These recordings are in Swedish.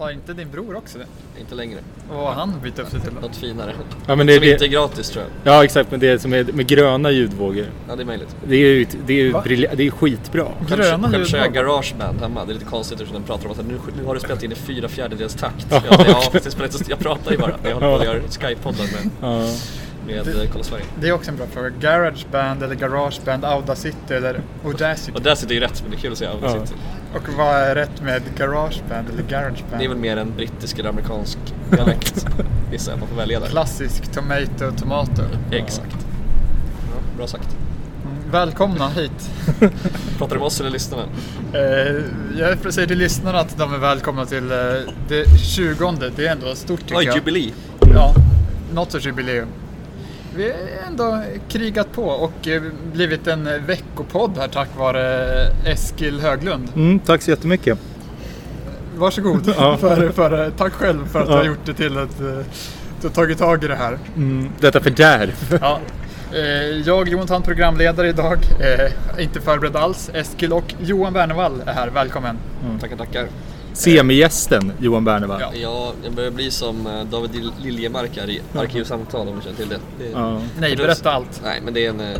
Har inte din bror också det? Inte längre. Och vad har han bytt upp sig till då? Något finare. Ja, men det är Som inte är det. gratis tror jag. Ja, exakt. Men det som är med gröna ljudvågor. Ja, det är möjligt. Det är ju det är ju brilja- det är skitbra. Själv, Gröna själv kör jag garageband hemma. Det är lite konstigt eftersom den pratar om att nu, nu har du spelat in i fyra fjärdedels takt. Ja, Ja, jag, spelar inte, jag pratar ju bara. Jag håller på och gör Skype-poddar med, Ja. med Det- eh, Kolla Sverige. Det är också en bra fråga. Garageband eller Garageband, Audacity eller Audacity? Där sitter ju rätt, men det är kul att säga Ja. Och vad är rätt med Garageband eller Garageband? Det är väl mer en brittisk eller amerikansk dialekt. Gissar jag, man får välja där. Klassisk tomato, tomato. Exakt. Ja, bra sagt. Mm, Välkomna hit. Pratar du med oss eller lyssnarna? Eh, jag säger till lyssnarna att de är välkomna till eh, det 20 Det är ändå stort tycker jag. jubilee! Ja, något sorts jubileum. Vi har ändå krigat på och eh, blivit en veckopodd här tack vare eh, Eskil Höglund. Mm, tack så jättemycket. Varsågod. Ja. för, för, eh, tack själv för att du Ja. har gjort det till att du har tagit tag i det här. Mm, detta fördärv. Ja. Jag, Jonathan, programledare idag. Inte förberedd alls. Eskil och Johan Wernevall är här. Välkommen. Tackar, tackar. Semigästen Johan Bernevall. Ja. Ja, jag börjar bli som eh, David Lil- Liljemark här i Arkivsamtal om du känner till det. det är- Ja. Nej, berätta allt. Nej, men det är en, eh,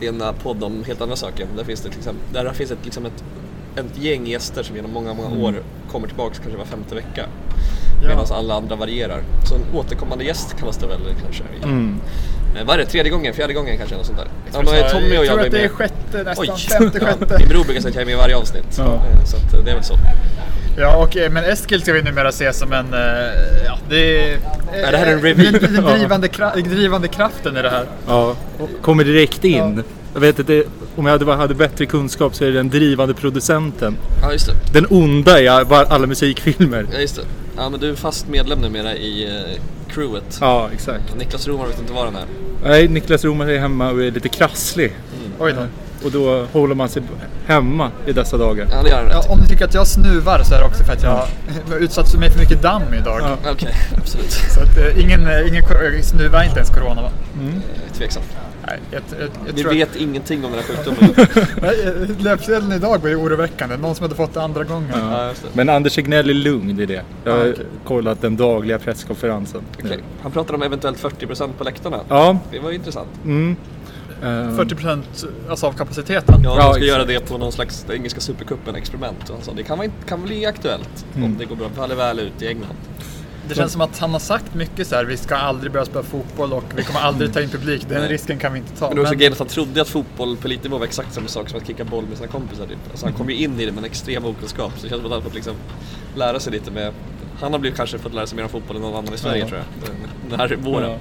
det är en eh, podd om helt andra saker. Där finns det exempel, där finns ett, liksom ett, ett gäng gäster som genom många, många år kommer tillbaka kanske var femte vecka. Ja. Medan alla andra varierar. Så en återkommande gäst kallas det väl kanske. Mm. Eh, Vad är det? Tredje gången? Fjärde gången kanske? Något sånt där. Ja, Jag men Tommy och jag tror var att det är sjätte, nästan Oj. femte, Ja, sjätte. min bror brukar säga att jag är med i varje avsnitt. Ja. Eh, Så att, eh, det är väl så. Ja, och, men Eskil ska vi numera se som en... Ja, det är... Är det här en review? Den, drivande, kra- drivande kraften i det här. Ja, kommer direkt in. Jag vet inte, om jag hade, hade bättre kunskap så är det den drivande producenten. Ja, just det. Den onda i all- alla musikfilmer. Ja, just det. Ja, men du är fast medlem numera i eh, crewet. Ja, exakt. Niklas Romar vet inte var han är. Nej, Niklas Roman är hemma och är lite krasslig. Oj då. Och då håller man sig hemma i dessa dagar. Ja, det gör rätt Ja, om ni tycker att jag snuvar så är det också för att jag har utsatt mig för mycket damm idag. Ja. Okej, absolut. Så att eh, ingen, eh, ingen snuva är inte ens corona va? Eh, Tveksamt. Nej, jag, jag, jag Vi tror vet ingenting om den här sjukdomen. Att, nej, eh, löpsedeln idag var ju oroväckande. Någon som hade fått det andra gången. ja, det. Men Anders Tegnell är lugn, det är det. Jag har Ja, okej. kollat den dagliga presskonferensen. Okej. Han pratar om eventuellt 40% på läktarna. Ja. Det var ju intressant. Mm. Ehm, 40 procent alltså av kapaciteten. Ja, de ska göra det på någon slags engelska supercupen experiment. Och han sa, det kan, vara, kan bli aktuellt om Mm. det går bra, faller väl ut i England. Det känns som att han har sagt mycket så här. vi ska aldrig börja spela fotboll och vi kommer aldrig ta in publik. Den risken kan vi inte ta. Men det var också Men- grejen att han trodde att fotboll på elitnivå var exakt samma sak som att kicka boll med sina kompisar. Typ. Alltså, han kom ju in i det med en extrem okunskap. Så det känns som att han har fått liksom lära sig lite med... Han har blivit kanske fått lära sig mer om fotboll än någon annan i Sverige Ja. tror jag. Den- här våren. Ja.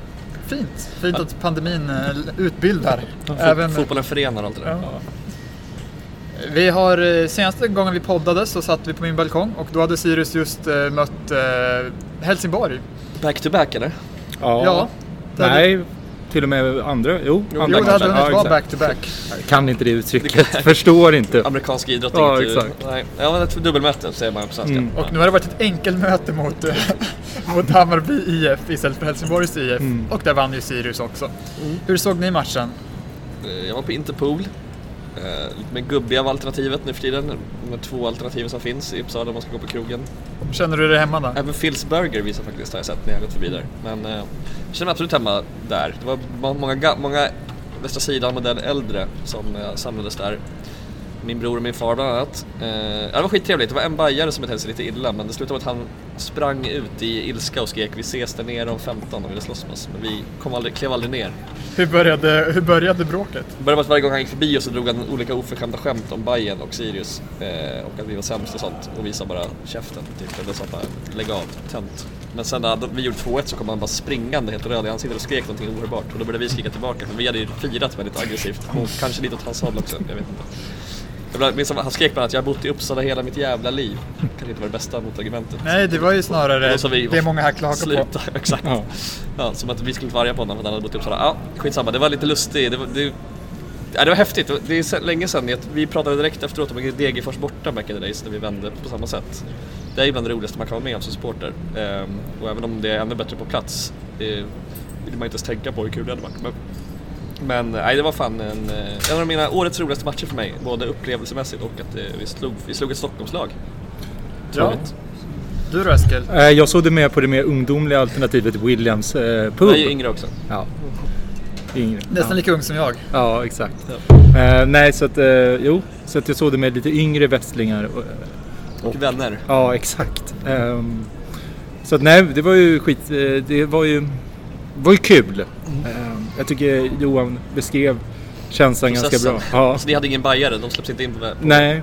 Fint. Fint att pandemin eh, utbildar. Även, Fotbollen förenar och allt det där. Ja. Vi har, eh, senaste gången vi poddade så satt vi på min balkong och då hade Sirius just eh, mött eh, Helsingborg. Back to back eller? Ja. Ja. Nej, till och med andra. Jo, Jo, andra Jo, det hade hunnit Ja, vara back to back. Kan inte det uttrycket. Förstår inte. Amerikansk idrott Ja, inget- exakt. Nej, ja, men ett dubbelmöte säger man på svenska. Mm. Och nu har det varit ett enkelmöte mot, mot Hammarby IF istället för Helsingborgs IF. Mm. Och där vann ju Sirius också. Hur såg ni matchen? Jag var på Interpol. Eh, lite mer gubbiga av alternativet nu för tiden. De två alternativen som finns i Uppsala om man ska gå på krogen. Känner du dig hemma då? Även Phil's Burger visar faktiskt, har jag sett när jag gått förbi där. Men eh, jag känner mig absolut hemma där. Det var må- många, ga- många Västra Sidan modell äldre som eh, samlades där. Min bror och min far bland annat. Eh, det var skittrevligt. Det var en bajare som betedde sig lite illa men det slutade med att han sprang ut i ilska och skrek vi ses där nere om 15 och ville slåss med oss. Men vi kom aldrig, klev aldrig ner. Hur började, hur började bråket? Det började med att varje gång han gick förbi oss så drog han olika oförskämda skämt om Bayern och Sirius eh, och att vi var sämst och sånt och vi sa bara käften typ eller sa bara lägg av, tönt. Men sen när vi gjorde 2-1 så kom han bara springande helt röd i ansiktet och skrek någonting oerhört och då började vi skrika tillbaka för vi hade ju firat väldigt aggressivt och kanske lite åt hans håll också, jag vet inte. Jag minns att han skrek bland annat jag har bott i Uppsala hela mitt jävla liv. Kanske inte var det bästa motargumentet. Nej, det var ju snarare sa vi, det många här klagar på. Exakt. Ja. Ja, som att vi skulle vara arga på honom för att han hade bott i Uppsala. Ja, skitsamma. Det var lite lustigt. Det var, det, ja, det var häftigt. Det Det är länge sedan. Vi pratade direkt efteråt om Degerfors borta back in the days när vi vände på samma sätt. Det är ju bland det roligaste man kan vara med om som supporter. Ehm, och även om det är ännu bättre på plats eh, vill man inte ens tänka på hur kul det hade varit. Men, nej, det var fan en, eh, en av mina årets roligaste matcher för mig. Både upplevelsemässigt och att eh, vi, slog, vi slog ett Stockholmslag. Ja. Otroligt. Du då Eskil? Eh, Jag såg det med på det mer ungdomliga alternativet Williams eh, pub. Jag är ju yngre också. Ja. Yngre. Nästan ja. lika ung som jag. Ja, exakt. Eh, nej, så att, eh, jo, så att jag såg det med lite yngre västlingar. Och, Och vänner. ja, exakt. Ehm, så att nej, det var ju skit, eh, det var ju, var ju kul. Ehm, jag tycker Johan beskrev känslan ganska Processen. bra. Ja. Alltså ni hade ingen bajare, de släpps inte in på, på Nej,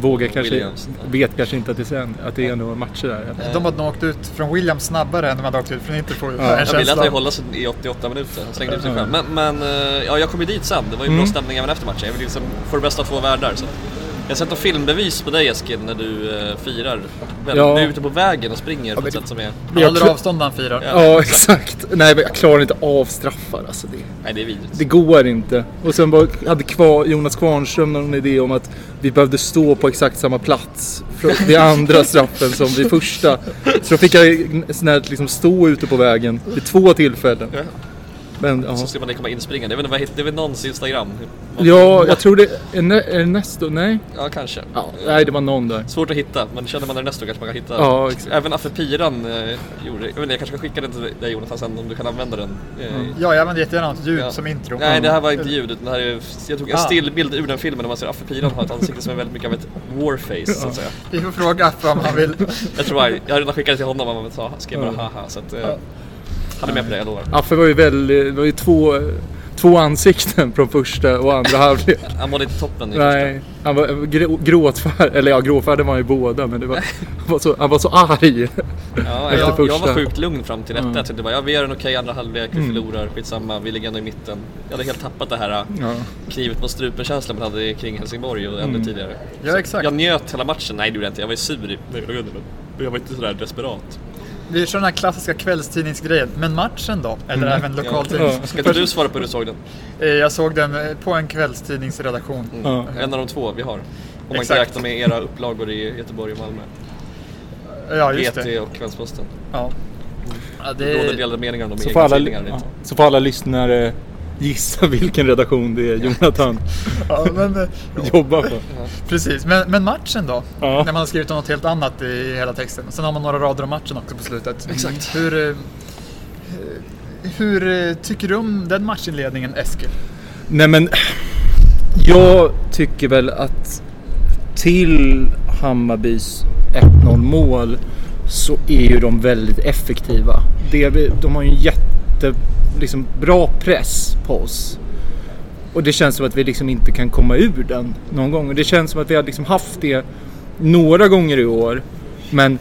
vågar kanske, Williams. vet kanske inte att det, sen, att det är några matcher där. De hade nog åkt ut från Williams snabbare än de hade åkt ut från Interpol. Ja. Jag ville att det hålla sig i 88 minuter, han slängde ut sig själv. Men, men eh, ja, jag kom ju dit sen, det var ju bra Mm. stämning även efter matchen. Jag vill liksom få det bästa av två världar. Så. Jag något filmbevis på dig Eskil när du eh, firar. Väl, Ja. Du är ute på vägen och springer på ett sätt som är... Han håller avstånd när han firar. Ja. Ja, exakt. Nej, men jag klarar inte av straffar. Alltså det, Nej det är vidrigt. det går inte. Och sen bara, hade kvar, Jonas Kvarnström någon idé om att vi behövde stå på exakt samma plats för- vid andra straffen som vid första. Så då fick jag snällt liksom stå ute på vägen vid två tillfällen. Men, ja. Så ser man komma inspringande. Jag vet inte vad heter, det är väl någons Instagram? ja, jag tror det är, Ernesto. Nej? Ja kanske. Ja, nej, det var någon där. Svårt att hitta, men känner man Ernesto kanske man kan hitta. Ja, exakt. Även Affe Piran eh, gjorde Jag vet inte, jag kanske ska skicka den till dig Jonathan sen om du kan använda den. Eh, Ja, jag använder jättegärna något ljud Ja. som intro. Nej, det här var inte ljud utan det här är, jag tog en Ah. stillbild ur den filmen och man ser Affe Piran ha ett ansikte som är väldigt mycket av ett warface så att säga. Vi får fråga Affe om han vill. Jag tror jag, jag har redan skickat det till honom och han sa, skrev bara haha så att eh, han är med på det, jag lovar. Affe var ju väldigt, det var ju två, två ansikten från första och andra halvlek. Han mådde inte toppen i Nej, han var grå- eller ja gråtfärdig var han ju båda men det var, han, var så, han var så arg. första. Ja, jag, jag första. var sjukt lugn fram till detta. Mm. Jag tänkte bara, ja, vi gör en okej andra halvlek, vi förlorar, skitsamma, vi ligger ändå i mitten. Jag hade helt tappat det här eh, Ja. knivet mot strupen-känslan man hade kring Helsingborg och ännu tidigare. Ja, exakt. Jag njöt hela matchen, nej det gjorde jag inte, jag var ju sur i jag var inte sådär desperat. Vi kör den här klassiska kvällstidningsgrejen. Men matchen då? Eller även lokaltidning. Ja. Ska inte du svara på hur du såg den? Eh, Jag såg den eh, på en kvällstidningsredaktion. Ja. En av de två vi har. Om man Exakt. räknar med era upplagor i Göteborg och Malmö. Ja, just GT det. och Kvällsposten. Ja. Ja, Det råder det delade meningar om de Så, egna får alla, tidningar eller ja, inte. så får alla lyssnare gissa vilken redaktion det är Jonathan ja, men, eh, jobbar på. precis. Men, men matchen då? Ja. När man har skrivit om något helt annat i hela texten. Sen har man några rader om matchen också på slutet. Exakt. Hur, eh, hur eh, tycker du om den matchinledningen, Eskil? Nej men, jag tycker väl att till Hammarbys 1-0 mål så är ju de väldigt effektiva. Det, de har ju en jätte, liksom, bra press på oss. Och det känns som att vi liksom inte kan komma ur den någon gång. Och det känns som att vi har liksom haft det några gånger i år. Men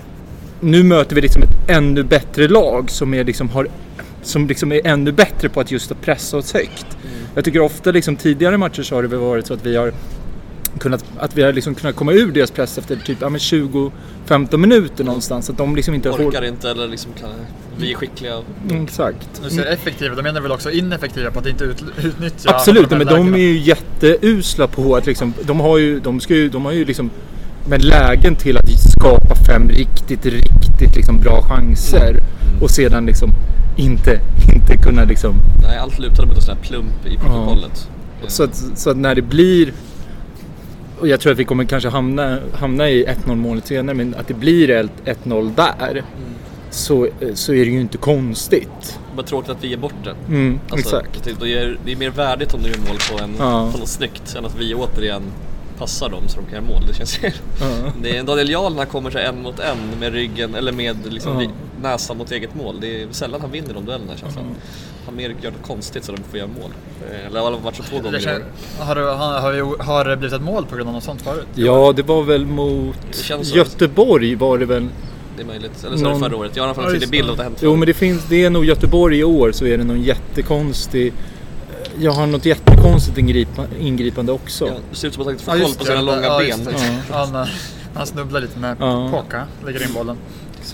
nu möter vi liksom ett ännu bättre lag som är liksom har som liksom är ännu bättre på att just pressa oss högt. Jag tycker ofta liksom tidigare matcher så har det varit så att vi har kunnat, att vi har liksom kunnat komma ur deras press efter typ ja, men 20-15 minuter någonstans. Att de liksom inte Orkar inte eller liksom kan, vi är skickliga. Mm, Exakt. Du säger effektiva, de menar väl också ineffektiva på att inte ut, utnyttja Absolut, de men de lägena. är ju jätteusla på att liksom, de har ju, de ska ju, de har ju liksom med lägen till att skapa fem riktigt, riktigt liksom bra chanser och sedan liksom inte, inte kunna liksom Nej, allt lutade mot en sån här plump i protokollet. Så att, så att när det blir och jag tror att vi kommer kanske hamna, hamna i 1-0 målet senare men att det blir ett 1-0 där så, så är det ju inte konstigt. Bara tråkigt att vi är bort det. Mm, Alltså, exakt. Det, är, det är mer värdigt om du gör mål på, en, Ja. på något snyggt än att vi återigen passar dem så de kan göra mål. Det känns Ja. det är Daniel Jarl när han kommer sig en mot en med ryggen eller med liksom Ja. Näsan mot eget mål. Det är sällan han vinner de duellerna känns det Han mer gör något konstigt så de får göra mål. Eh, Eller har varit så två gånger i kän- år. har, det- har, har, vi- har det blivit ett mål på grund av något sånt förut? Ja, det var väl mot känns. Göteborg var det väl. Det är möjligt. Eller så var det Någon- förra året. Jag har i alla fall en tydlig bild det. av det hänt Jo men det finns, det är nog Göteborg i år så är det någon jättekonstig jag har något jättekonstigt ingripa, ingripande också. Ja, det ser ut som att han inte får koll på sina långa ja, ben. Ja. När han snubblar lite med Ja. Påka, lägger in bollen.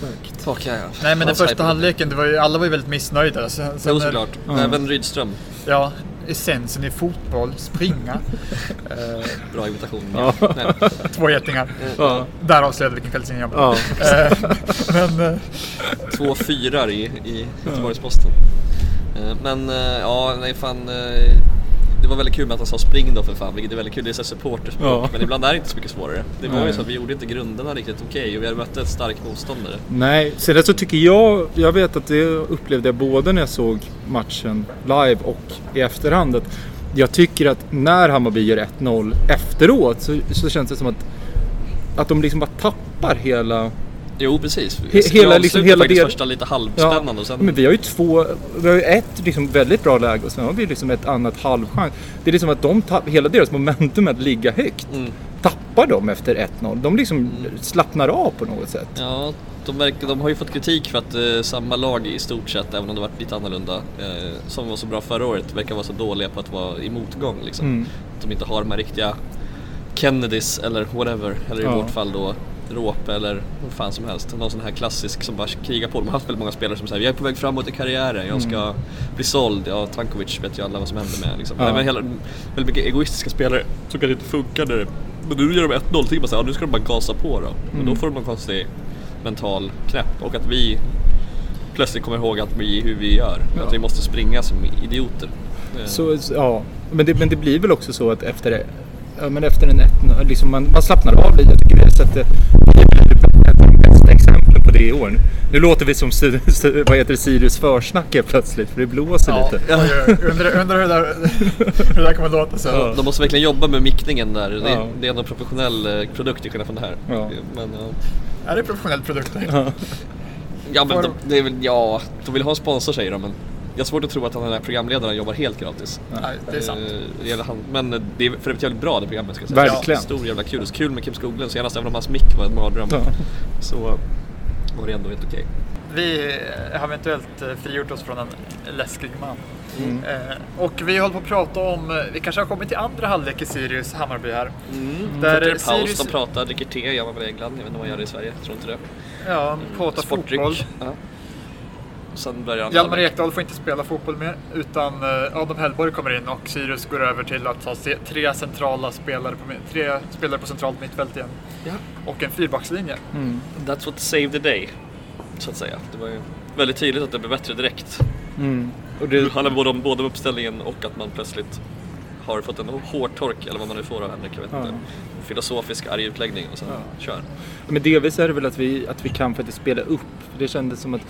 Exakt. Fuck, ja. Nej men den första halvleken, det var ju, alla var ju väldigt missnöjda. Sen, sen Jo såklart. Ja. Även Rydström. Ja, essensen i fotboll, springa. Eh, Bra imitation. Ja. Två getingar. Ja. Där avslöjade vilken kvällstidning jag var. Ja. Eh, Men eh, Två fyrar i, i Göteborgs-Posten. Men ja, nej fan. Det var väldigt kul med att han sa spring då för fan, vilket är väldigt kul. Det är supporterspråk. Ja. Men ibland är det inte så mycket svårare. Det var ju Nej. så att vi gjorde inte grunderna riktigt okej och vi hade mött ett starkt motståndare. Nej, sen så tycker jag, jag vet att det upplevde jag både när jag såg matchen live och i efterhand. Att jag tycker att när Hammarby gör 1-0 efteråt så, så känns det som att, att de liksom bara tappar hela... Jo precis. He- hela- liksom hela del- första lite halvspännande och sen... men vi har ju två, vi har ju ett liksom väldigt bra läge och sen har vi liksom ett annat halvchans. Det är liksom att de tapp, hela deras momentum att ligga högt Mm. tappar de efter 1-0. De liksom slappnar av på något sätt. Ja, de, verkar, de har ju fått kritik för att eh, samma lag i stort sett, även om det varit lite annorlunda, eh, som var så bra förra året, verkar vara så dåliga på att vara i motgång liksom. Mm. Att de inte har de här riktiga Kennedys eller whatever, eller i Ja. vårt fall då Råpe eller vad fan som helst. Någon sån här klassisk som bara krigar på. De har haft väldigt många spelare som säger jag är på väg framåt i karriären, jag ska bli såld. Ja, Tankovic vet ju alla vad som händer med. Liksom. Ja. Nej, men hela, väldigt mycket egoistiska spelare som kanske inte funkar när det men nu gör de 1-0, tänker man såhär, ja, nu ska de bara gasa på då. Men Mm. då får de en konstig mental knäpp och att vi plötsligt kommer ihåg att vi, hur vi gör. Ja. Att vi måste springa som idioter. Eh, Så, så- ja, men det, men det blir väl också så att efter, ja, men efter en 1 liksom man, man slappnar av lite. Jag tycker vi har sett det, ett av de bästa exemplen på det i år. Nu låter vi som vad heter det, Sirius försnack plötsligt för det blåser Ja, lite. oj, undrar, undrar hur, det där, hur det där kommer låta sen. Ja. De måste verkligen jobba med mickningen där. Det, Ja. det är ändå en professionell eh, produkt till skillnad från det här. Ja. Men, ja. Är det professionell produkt? Ja. Ja men de, de- det är väl, ja, de vill ha en sponsor säger de men jag har svårt att tro att den här programledaren jobbar helt gratis. Nej, det är sant. Eh, det han, men eh, det är för övrigt jävligt bra det programmet ska jag säga. Verkligen. Stor jävla kul. Kul med Kim Skoglund senast, även om hans mick var en mardröm. Ja. Så var det ändå helt okej. Vi har eventuellt eh, frigjort oss från en läskig man. Mm. Och vi håller på att prata om, vi kanske har kommit till andra halvlek i Sirius Hammarby här. Där Där är paus, Sirius, de pratar, dricker te, gör man väl i England, jag vet inte vad man gör i Sverige, jag tror inte det. ja, pratar Sportdryck. fotboll. Ja. Sen börjar han Hjalmar Ekdal får inte spela fotboll mer utan eh, Adam Hellborg kommer in och Sirius går över till att ha tre centrala spelare på, tre spelare på centralt mittfält igen. Ja. Och en fyrbackslinje. Mm. That's what saved the day, så att säga. Det var ju väldigt tydligt att det blev bättre direkt. Mm. Och Det det, handlar både om både uppställningen och att man plötsligt har fått en hårtork, eller vad man nu får av Henrik, jag vet Ja. inte. En filosofisk arg utläggning och sen kör. men delvis är det väl att vi, att vi kan faktiskt spela upp. Det kändes som att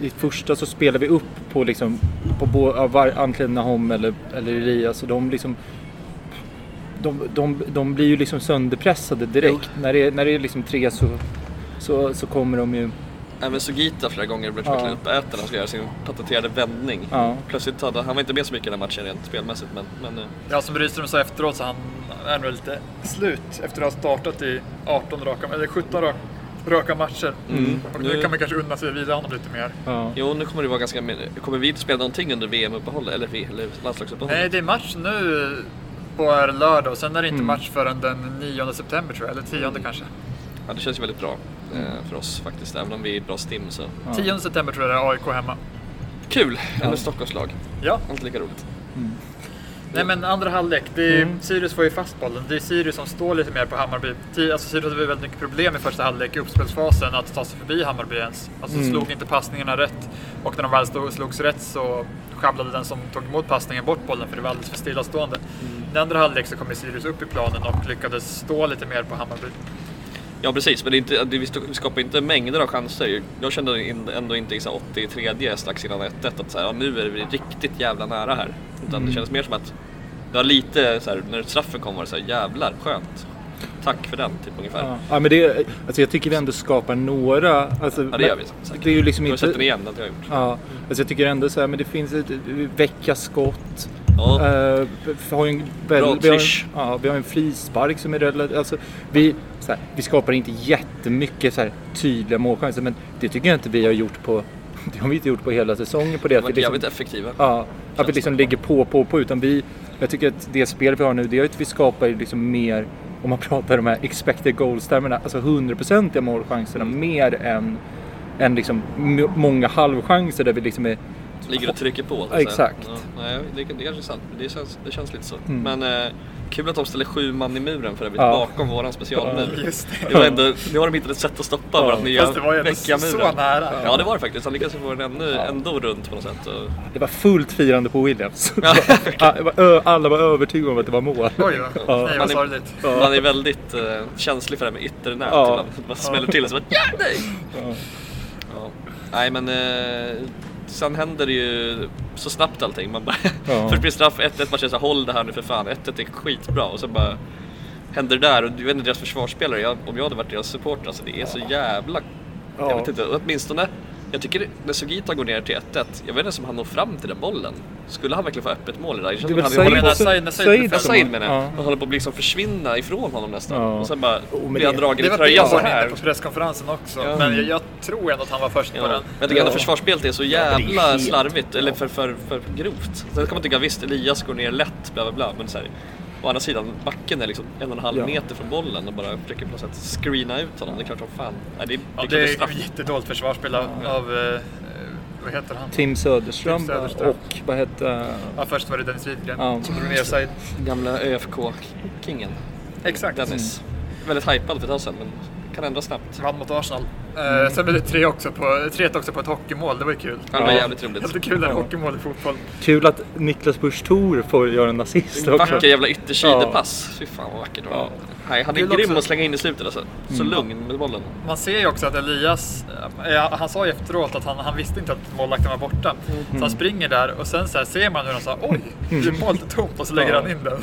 i första så spelar vi upp på liksom, på var, antingen Nahom eller, eller Elias och de liksom de, de, de blir ju liksom sönderpressade direkt. När det, är- när det är liksom tre så, så, så kommer de ju... Även Sugita flera gånger blev Ja. verkligen uppäten när han skulle göra sin patenterade vändning. Ja. Plötsligt hade han var inte med så mycket i den matchen rent spelmässigt men, men eh, Ja, som Rydström sa efteråt så han är nog lite slut efter att ha startat i 18 raka, eller 17 raka, raka matcher. Mm. Och nu kan man kanske unna sig att vila honom lite mer. Ja. jo nu kommer det vara ganska... Kommer vi inte spela någonting under VM-uppehållet eller, eller landslagsuppehållet? Nej, det är match nu på lördag och sen är det inte Mm. match förrän den 9 september tror jag, eller 10 kanske. Ja, det känns ju väldigt bra eh, för oss faktiskt, även om vi är bra stim så. Ja. 10 september tror jag det är AIK hemma. Kul! Ja. Eller Stockholmslag. Ja, Alltid lika roligt. Nej men andra halvlek. Det är, Mm. Sirius får ju fast bollen. Det är Sirius som står lite mer på Hammarby. Alltså Sirius hade väldigt mycket problem i första halvlek i uppspelsfasen att ta sig förbi Hammarby ens. Alltså Mm. slog inte passningarna rätt. Och när de väl stod, slogs rätt så sjabblade den som tog emot passningen bort bollen för det var alldeles för stillastående. I andra halvlek så kom Sirius upp i planen och lyckades stå lite mer på Hammarby. Ja precis, men det inte, det, vi skapar inte mängder av chanser. Jag kände ändå inte i så här 83 strax innan 1-1 att så här, ja, nu är vi riktigt jävla nära här. Utan Mm. det kändes mer som att det var lite så här, när straffen kom var det så här, jävlar skönt. Tack för den, typ ungefär. Ja. ja men det, alltså jag tycker vi ändå skapar några. Alltså, Ja, det gör vi säkert. Det är ju liksom Du har inte... sett den igen, jag har gjort. Ja, alltså jag tycker ändå så här, men det finns ett väcka skott. Ja. Eh, vi har en, väl, Bra vi har en, trish. ja, vi har en frispark som är relativt... Alltså, vi, här, vi skapar inte jättemycket så här, tydliga målchanser men det tycker jag inte vi har gjort på... Det har vi inte gjort på hela säsongen på det. De har varit liksom, jävligt effektiva. ja, att vi liksom ligger på, på, på. Utan vi, jag tycker att det spel vi har nu, det är att vi skapar liksom mer, om man pratar de här expected goals-termerna, alltså 100% målchanserna mer än, än liksom många halvchanser där vi liksom är Ligger och trycker på. Ja, exakt. Ja, nej, det, det kanske är sant. Det känns, det känns lite så. Mm. Men eh, kul att de ställer sju man i muren för övrigt Ja. bakom våran specialmur. Just det. Det var ändå, nu har de hittat ett sätt att stoppa Ja. vårat nya Fast det var ju ändå så nära. Ja det var det faktiskt. Han lyckades få den ännu, Ja. ändå runt på något sätt. Och, Det var fullt firande på Williams. Ja. Ja, Alla var övertygade om att det var mål. Oj då. Nej Man är-. Ja. Man är väldigt eh, känslig för det här med ytternät Ja. ibland. Man smäller till och så bara ja, nej! Ja. Ja. Nej men eh, sen händer det ju så snabbt allting. Man bara, Ja. Först blir straff 1-1, man känner så här, håll det här nu för fan. 1-1 är skitbra och sen bara händer det där och du vet inte deras försvarsspelare, jag, om jag hade varit deras supporter, alltså det är så jävla... Jag Ja. vet inte, åtminstone jag tycker när Sugita går ner till 1-1, jag vet inte om han når fram till den bollen. Skulle han verkligen få öppet mål idag? Det känns Det är som väl att han håller Said, på Said- Said- menar jag. ja. Han håller på att liksom försvinna ifrån honom nästan. Ja. Och sen bara Oh, blir han det- dragen Det i var tröjan så här. inne på presskonferensen också. Ja. Men jag, jag tror ändå att han var först Ja. på den. Men jag tycker Ja. försvarsspelet är så det är jävla helt- slarvigt, eller för, för, för grovt. Sen kan man tycka visst, Elias går ner lätt, bla bla bla, men så här, å andra sidan, backen är liksom en och en halv Ja. meter från bollen och bara försöker på något sätt screena ut honom. Det är klart som fan. Nej, det, är- det, Ja, är det är är jättedåligt försvarsspel av, av eh, vad heter han? Tim Söderström, Tim Söderström. och vad hette... Ja, först var det Dennis Widgren Ja. som drog ner sig. Gamla ÖFK-kingen, Exakt. Dennis. Väldigt hypad för ett tag sedan, men kan ändra snabbt. Vann mot Arsenal. Eh, sen blev det 3 också på, 3-1 också på ett hockeymål, det var ju kul. Ja, det var Ja. jävligt roligt. Helt kul där hockeymål i fotboll. Kul att Niklas Busch Thor får göra en assist också. Vacker jävla yttersidepass. Fy fan vad vackert det var. Ja. Nej, han är Kul grym också. att slänga in i slutet alltså. Så Mm. lugn med bollen. Man ser ju också att Elias, eh, han sa ju efteråt att han, han visste inte att målvakten var borta. Så han springer där och sen så här ser man hur han sa oj, det är målet tomt och så lägger Ja. han in den.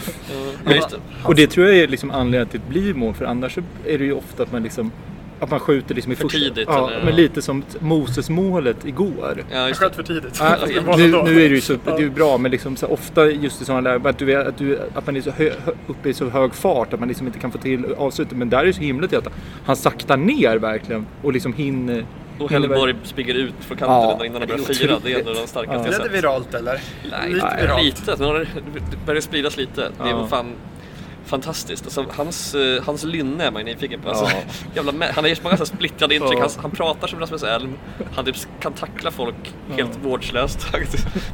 Ja, just det. Och det tror jag är liksom anledningen till att det blir mål, för annars är det ju ofta att man liksom att man skjuter liksom i För första... tidigt, Ja, eller? men lite som Moses-målet igår. Ja, det. sköt för tidigt. Ja, nu, nu är det ju så, det är bra men liksom så ofta just i sådana lägen att, du vet, att, du, att man är så hö, uppe i så hög fart att man liksom inte kan få till avslutet. Men där är det så himla till att han saktar ner verkligen och liksom hinner... Och Hellborg springer ut från kanten Ja, innan han börjar fira. Det är ändå den starkaste Ja. jag Blev det sett. viralt eller? Nej, lite nej, viralt. lite. Det börjar spridas lite. Det är Ja. fan fantastiskt. Alltså, hans, eh, hans lynne är man ju nyfiken på. Alltså, Ja. jävla han har så många splittrade intryck. Ja. Han, han pratar som Rasmus Elm. Han typ kan tackla folk helt vårdslöst.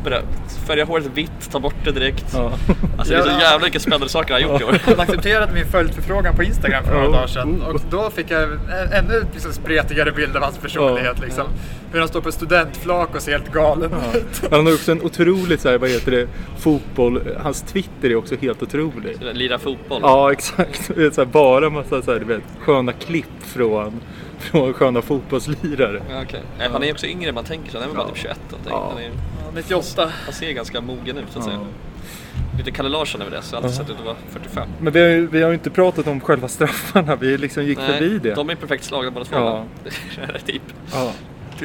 Börjar färga håret vitt, ta bort det direkt. Ja. Alltså det är så Ja. jävla mycket spännande saker han har gjort i år. Han accepterade min följdförfrågan på Instagram för några Ja. dagar sedan och då fick jag en ännu liksom spretigare bild av hans personlighet. Ja. Liksom. Hur han står på studentflak och ser helt galen Ja. ut. Han har också en otroligt så här, vad heter det, fotboll, hans Twitter är också helt otrolig. Lira fotboll. Ja exakt, det är så här, bara massa så här, du vet, sköna klipp från, från sköna fotbollslirare. Ja. Nej, Han är också yngre än man tänker sig. Han är väl bara typ 21 någonting. Ja. Han, är, 98. han ser ganska mogen ut så att Ja. säga. Lite Kalle Larsson över det, så jag har alltid Ja. sett ut att vara 45. Men vi har, ju, vi har ju inte pratat om själva straffarna, vi liksom gick förbi det. de är perfekt slagna båda två. Ja. typ.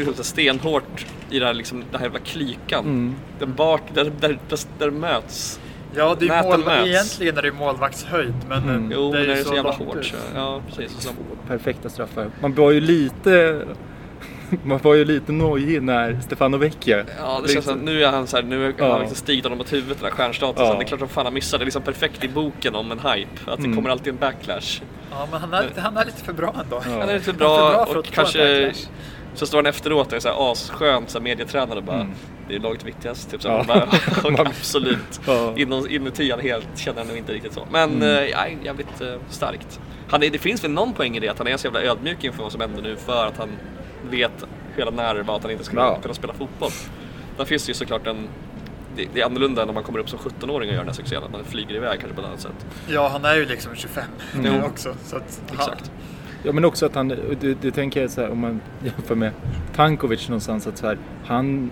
Är så stenhårt i det här, liksom, den här jävla klykan. Mm. Den bak, där, där, där, där möts. Ja, det är mål, möts. egentligen är det målvaktshöjd men Mm. Jo, det men är det ju är så jävla långt hårt. Så, ja, precis. Och så, Perfekta straffar. Man var ju lite... Man var ju lite nojig när Stefano Vecchia... ja, det känns som att nu är han så här, nu har Ja. han liksom stigit honom mot huvudet, den här stjärnstatusen. Ja. Det är klart som fan han missade. Det är liksom perfekt i boken om en hype. Att det Mm. kommer alltid en backlash. Ja, men han är, lite- han är lite för bra ändå. Ja. Han är lite för bra, bra för att och få kanske. Så står han efteråt och är asskönt så här medietränare och bara Mm. Det är laget viktigast. Typ så. Ja. Bara, och absolut. Ja. Inom, inuti han helt känner han nog inte riktigt så. Men Mm. ja, jävligt eh, starkt. Han är, det finns väl någon poäng i det att han är så jävla ödmjuk inför vad som händer nu för att han vet hela nerv var att han inte skulle Ja. kunna spela fotboll. Där finns det ju såklart en det, det är annorlunda än om man kommer upp som 17-åring och gör den här succén, att man flyger iväg kanske på ett annat sätt. Ja, han är ju liksom 25 Mm. nu också. Så att han, Exakt. Ja men också att han, det, det tänker jag så här, om man jämför med Tankovic någonstans att så här, han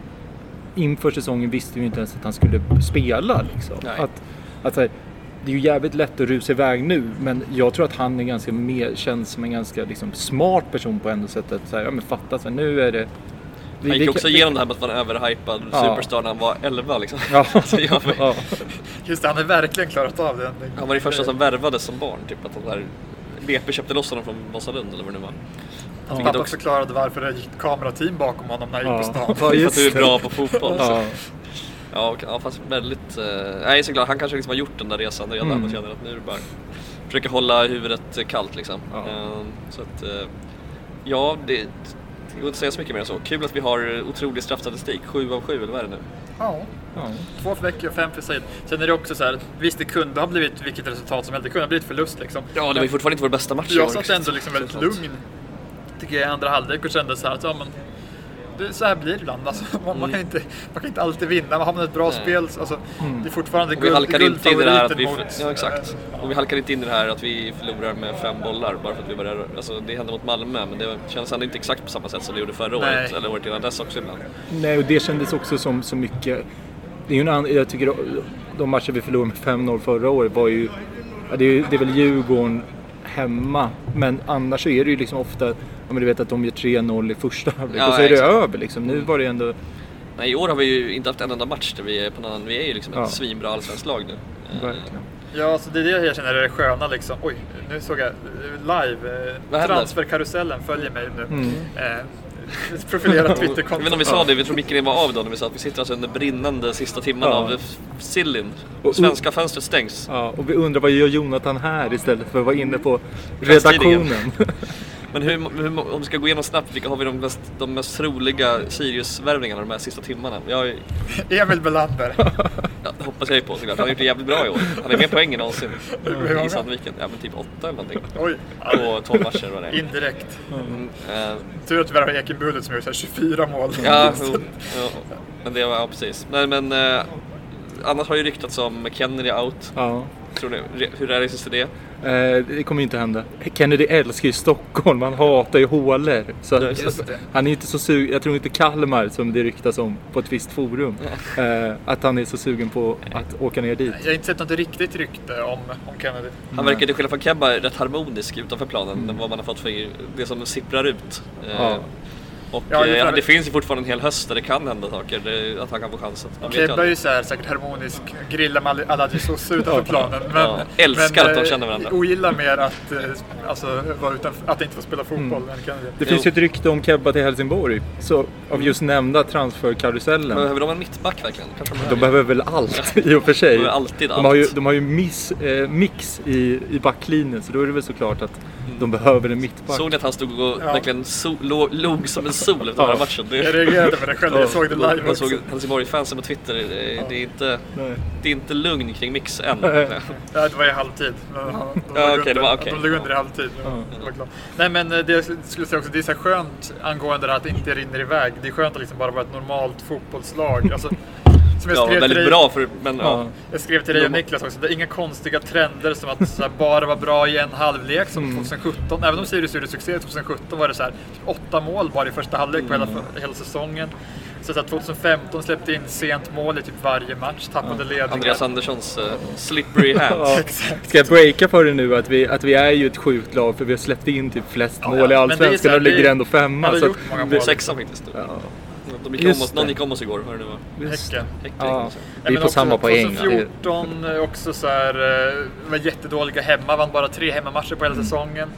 inför säsongen visste ju inte ens att han skulle spela liksom. Nej. Att, att så här, det är ju jävligt lätt att rusa iväg nu men jag tror att han är ganska mer, känns som en ganska liksom, smart person på ändå sätt att så här, ja men fatta så här, nu är det vi- Han gick också igenom det här med att vara en överhypad Ja. superstar när han var 11 liksom. Ja. Så jag var- ja. Just det, han har verkligen klarat av det. Han var den första som värvades som barn, typ att de där BP köpte loss honom från Vasalund eller vad det nu var. Vilket pappa också- förklarade varför det gick kamerateam bakom honom när han gick på Ja. stan. Ja, För att du är bra på fotboll. Ja. Ja, och, ja, fast väldigt... Eh, nej, såklart. Han kanske liksom har gjort den där resan redan Mm. och känner att nu är det bara försöka hålla huvudet kallt liksom. Ja. Eh, så att, eh, ja, det, det går inte att säga så mycket mer än så. Kul att vi har otrolig straffstatistik. 7 av 7 eller vad är det nu? Ja. Ja. Två för Vecchio och fem för Said. Sen är det också så här, visst det kunde ha blivit vilket resultat som helst. Det kunde ha blivit förlust liksom. Ja, det var ju fortfarande inte vår bästa match Jag satt ändå liksom väldigt lugn, tycker jag, i andra halvlek och kände så här att ja, men, det, så här blir det ibland. Alltså, man, man, kan inte, man kan inte alltid vinna. Har man ett bra Nej. spel, alltså, det är fortfarande Och vi guld, halkar inte in i det här att vi... guldfavoriten mot... Ja, exakt. Och vi halkar inte in i det här att vi förlorar med fem bollar bara för att vi börjar... Alltså det hände mot Malmö, men det känns ändå inte exakt på samma sätt som det gjorde förra Nej. året, eller året innan dess också ibland. Nej, och det kändes också som så mycket... Det är ju en annan, jag tycker de matcher vi förlorade med 5-0 förra året var ju... Det, är, det är väl Djurgården hemma, men annars så är det ju liksom ofta... Ja, men du vet att de gör 3-0 i första halvlek Ja, och så är det exakt. över liksom. Nu var det ändå... Nej, i år har vi ju inte haft en enda match där vi är på någon annan... Vi är ju liksom ett Ja. svinbra allsvenskt lag nu. Verkligen. Ja, alltså det är det jag känner är det sköna liksom. Oj, nu såg jag live. Eh, transferkarusellen följer mig nu. Mm. Eh, profilerat Jag vet Twitterkonto. inte om vi sa det, vi tror micken var av då när vi sa att vi sitter alltså under brinnande sista timmarna Ja. av sillin. Svenska fönstret stängs. Ja, och vi undrar vad gör Jonathan här istället för att vara inne på redaktionen? Men hur, hur, om vi ska gå igenom snabbt, vilka har vi de mest, de mest troliga Sirius-värvningarna de här sista timmarna? Jag, Emil Belander. ja, det hoppas jag ju på såklart. Han har gjort det jävligt bra i år. Han är mer poäng än någonsin i Sandviken. Ja men typ åtta eller någonting. Oj, På två matcher var det. indirekt. Mm, eh, Tur att vi har Ekenbullet som så här 24 mål. ja, jo, ja, men det var, ja precis. Nej men eh, annars har ju ryktats om Kennedy out. Ja. Tror ni, hur realistiskt är det? Eh, det kommer ju inte hända. Kennedy älskar ju Stockholm, han hatar ju hålor. Så Ja, han är inte så sugen, jag tror inte Kalmar som det ryktas om på ett visst forum, eh, att han är så sugen på att åka ner dit. Jag har inte sett något riktigt rykte om, om Kennedy. Han verkar till skillnad från Kebba rätt harmonisk utanför planen, än vad man har fått för det som sipprar ut. Eh, Ja. Och Ja, det eh, det, finns ju fortfarande en hel höst där det kan hända saker, det, att han kan få chansen. Man vet ju Kebbe är ju så här, säkert harmonisk, grilla med alla sosse utanför planen. Men, Ja, älskar men, att de eh, känner varandra. Ogillar mer att, eh, alltså, vara utan, att inte få spela fotboll än Kennedy. Det Jo. finns ju ett rykte om Kebba till Helsingborg, så av just nämnda transferkarusellen. Behöver de en mittback verkligen? Kanske de, De behöver väl allt i och för sig. De behöver alltid de har ju, allt. de har ju miss, eh, mix i, i backlinjen så då är det väl såklart att de behöver en mittback. Såg ni att han stod och Ja. verkligen so, lo, log som en sol efter Ja. matchen? Jag Det, reagerade på det själv, jag såg det live jag också. såg Helsingborg-fansen på Twitter, det, det, är inte, det är inte lugn kring mix än. Nej. Ja, det var i halvtid. Han- de Ja, okej, det var okej. De låg under i halvtid. Ja. Jag. Nej men eh, det jag skulle säga också, det är så skönt angående det här att det inte rinner iväg. Det är skönt att liksom bara vara ett normalt fotbollslag. Alltså, som jag Ja, skrev till väldigt dig, bra för, men ja. Ja. Jag skrev till dig och Niklas också, det är inga konstiga trender som att så här, bara vara bra i en halvlek som Mm. 2017. Även om Sirius gjorde succé 2017 var det så här, typ åtta mål bara i första halvlek på hela, Mm. hela säsongen. Så att 2015 släppte in sent mål i typ varje match, tappade ledningen. Andreas Anderssons uh, slippery hands. Ja. Ska jag breaka för det nu att vi, att vi är ju ett sjukt lag för vi har släppt in typ flest Ja, mål ja, i så Allsvenskan och ligger ändå femma. Så gjort att, många mål. sexa faktiskt. ja, De gick Just om oss, någon gick om oss igår, vad det nu var. Häcken. det. Häcken. Ja, alltså. vi är på samma poäng. 2014 eh, också så här, eh, var jättedåliga hemma, vann bara tre hemmamatcher på hela säsongen.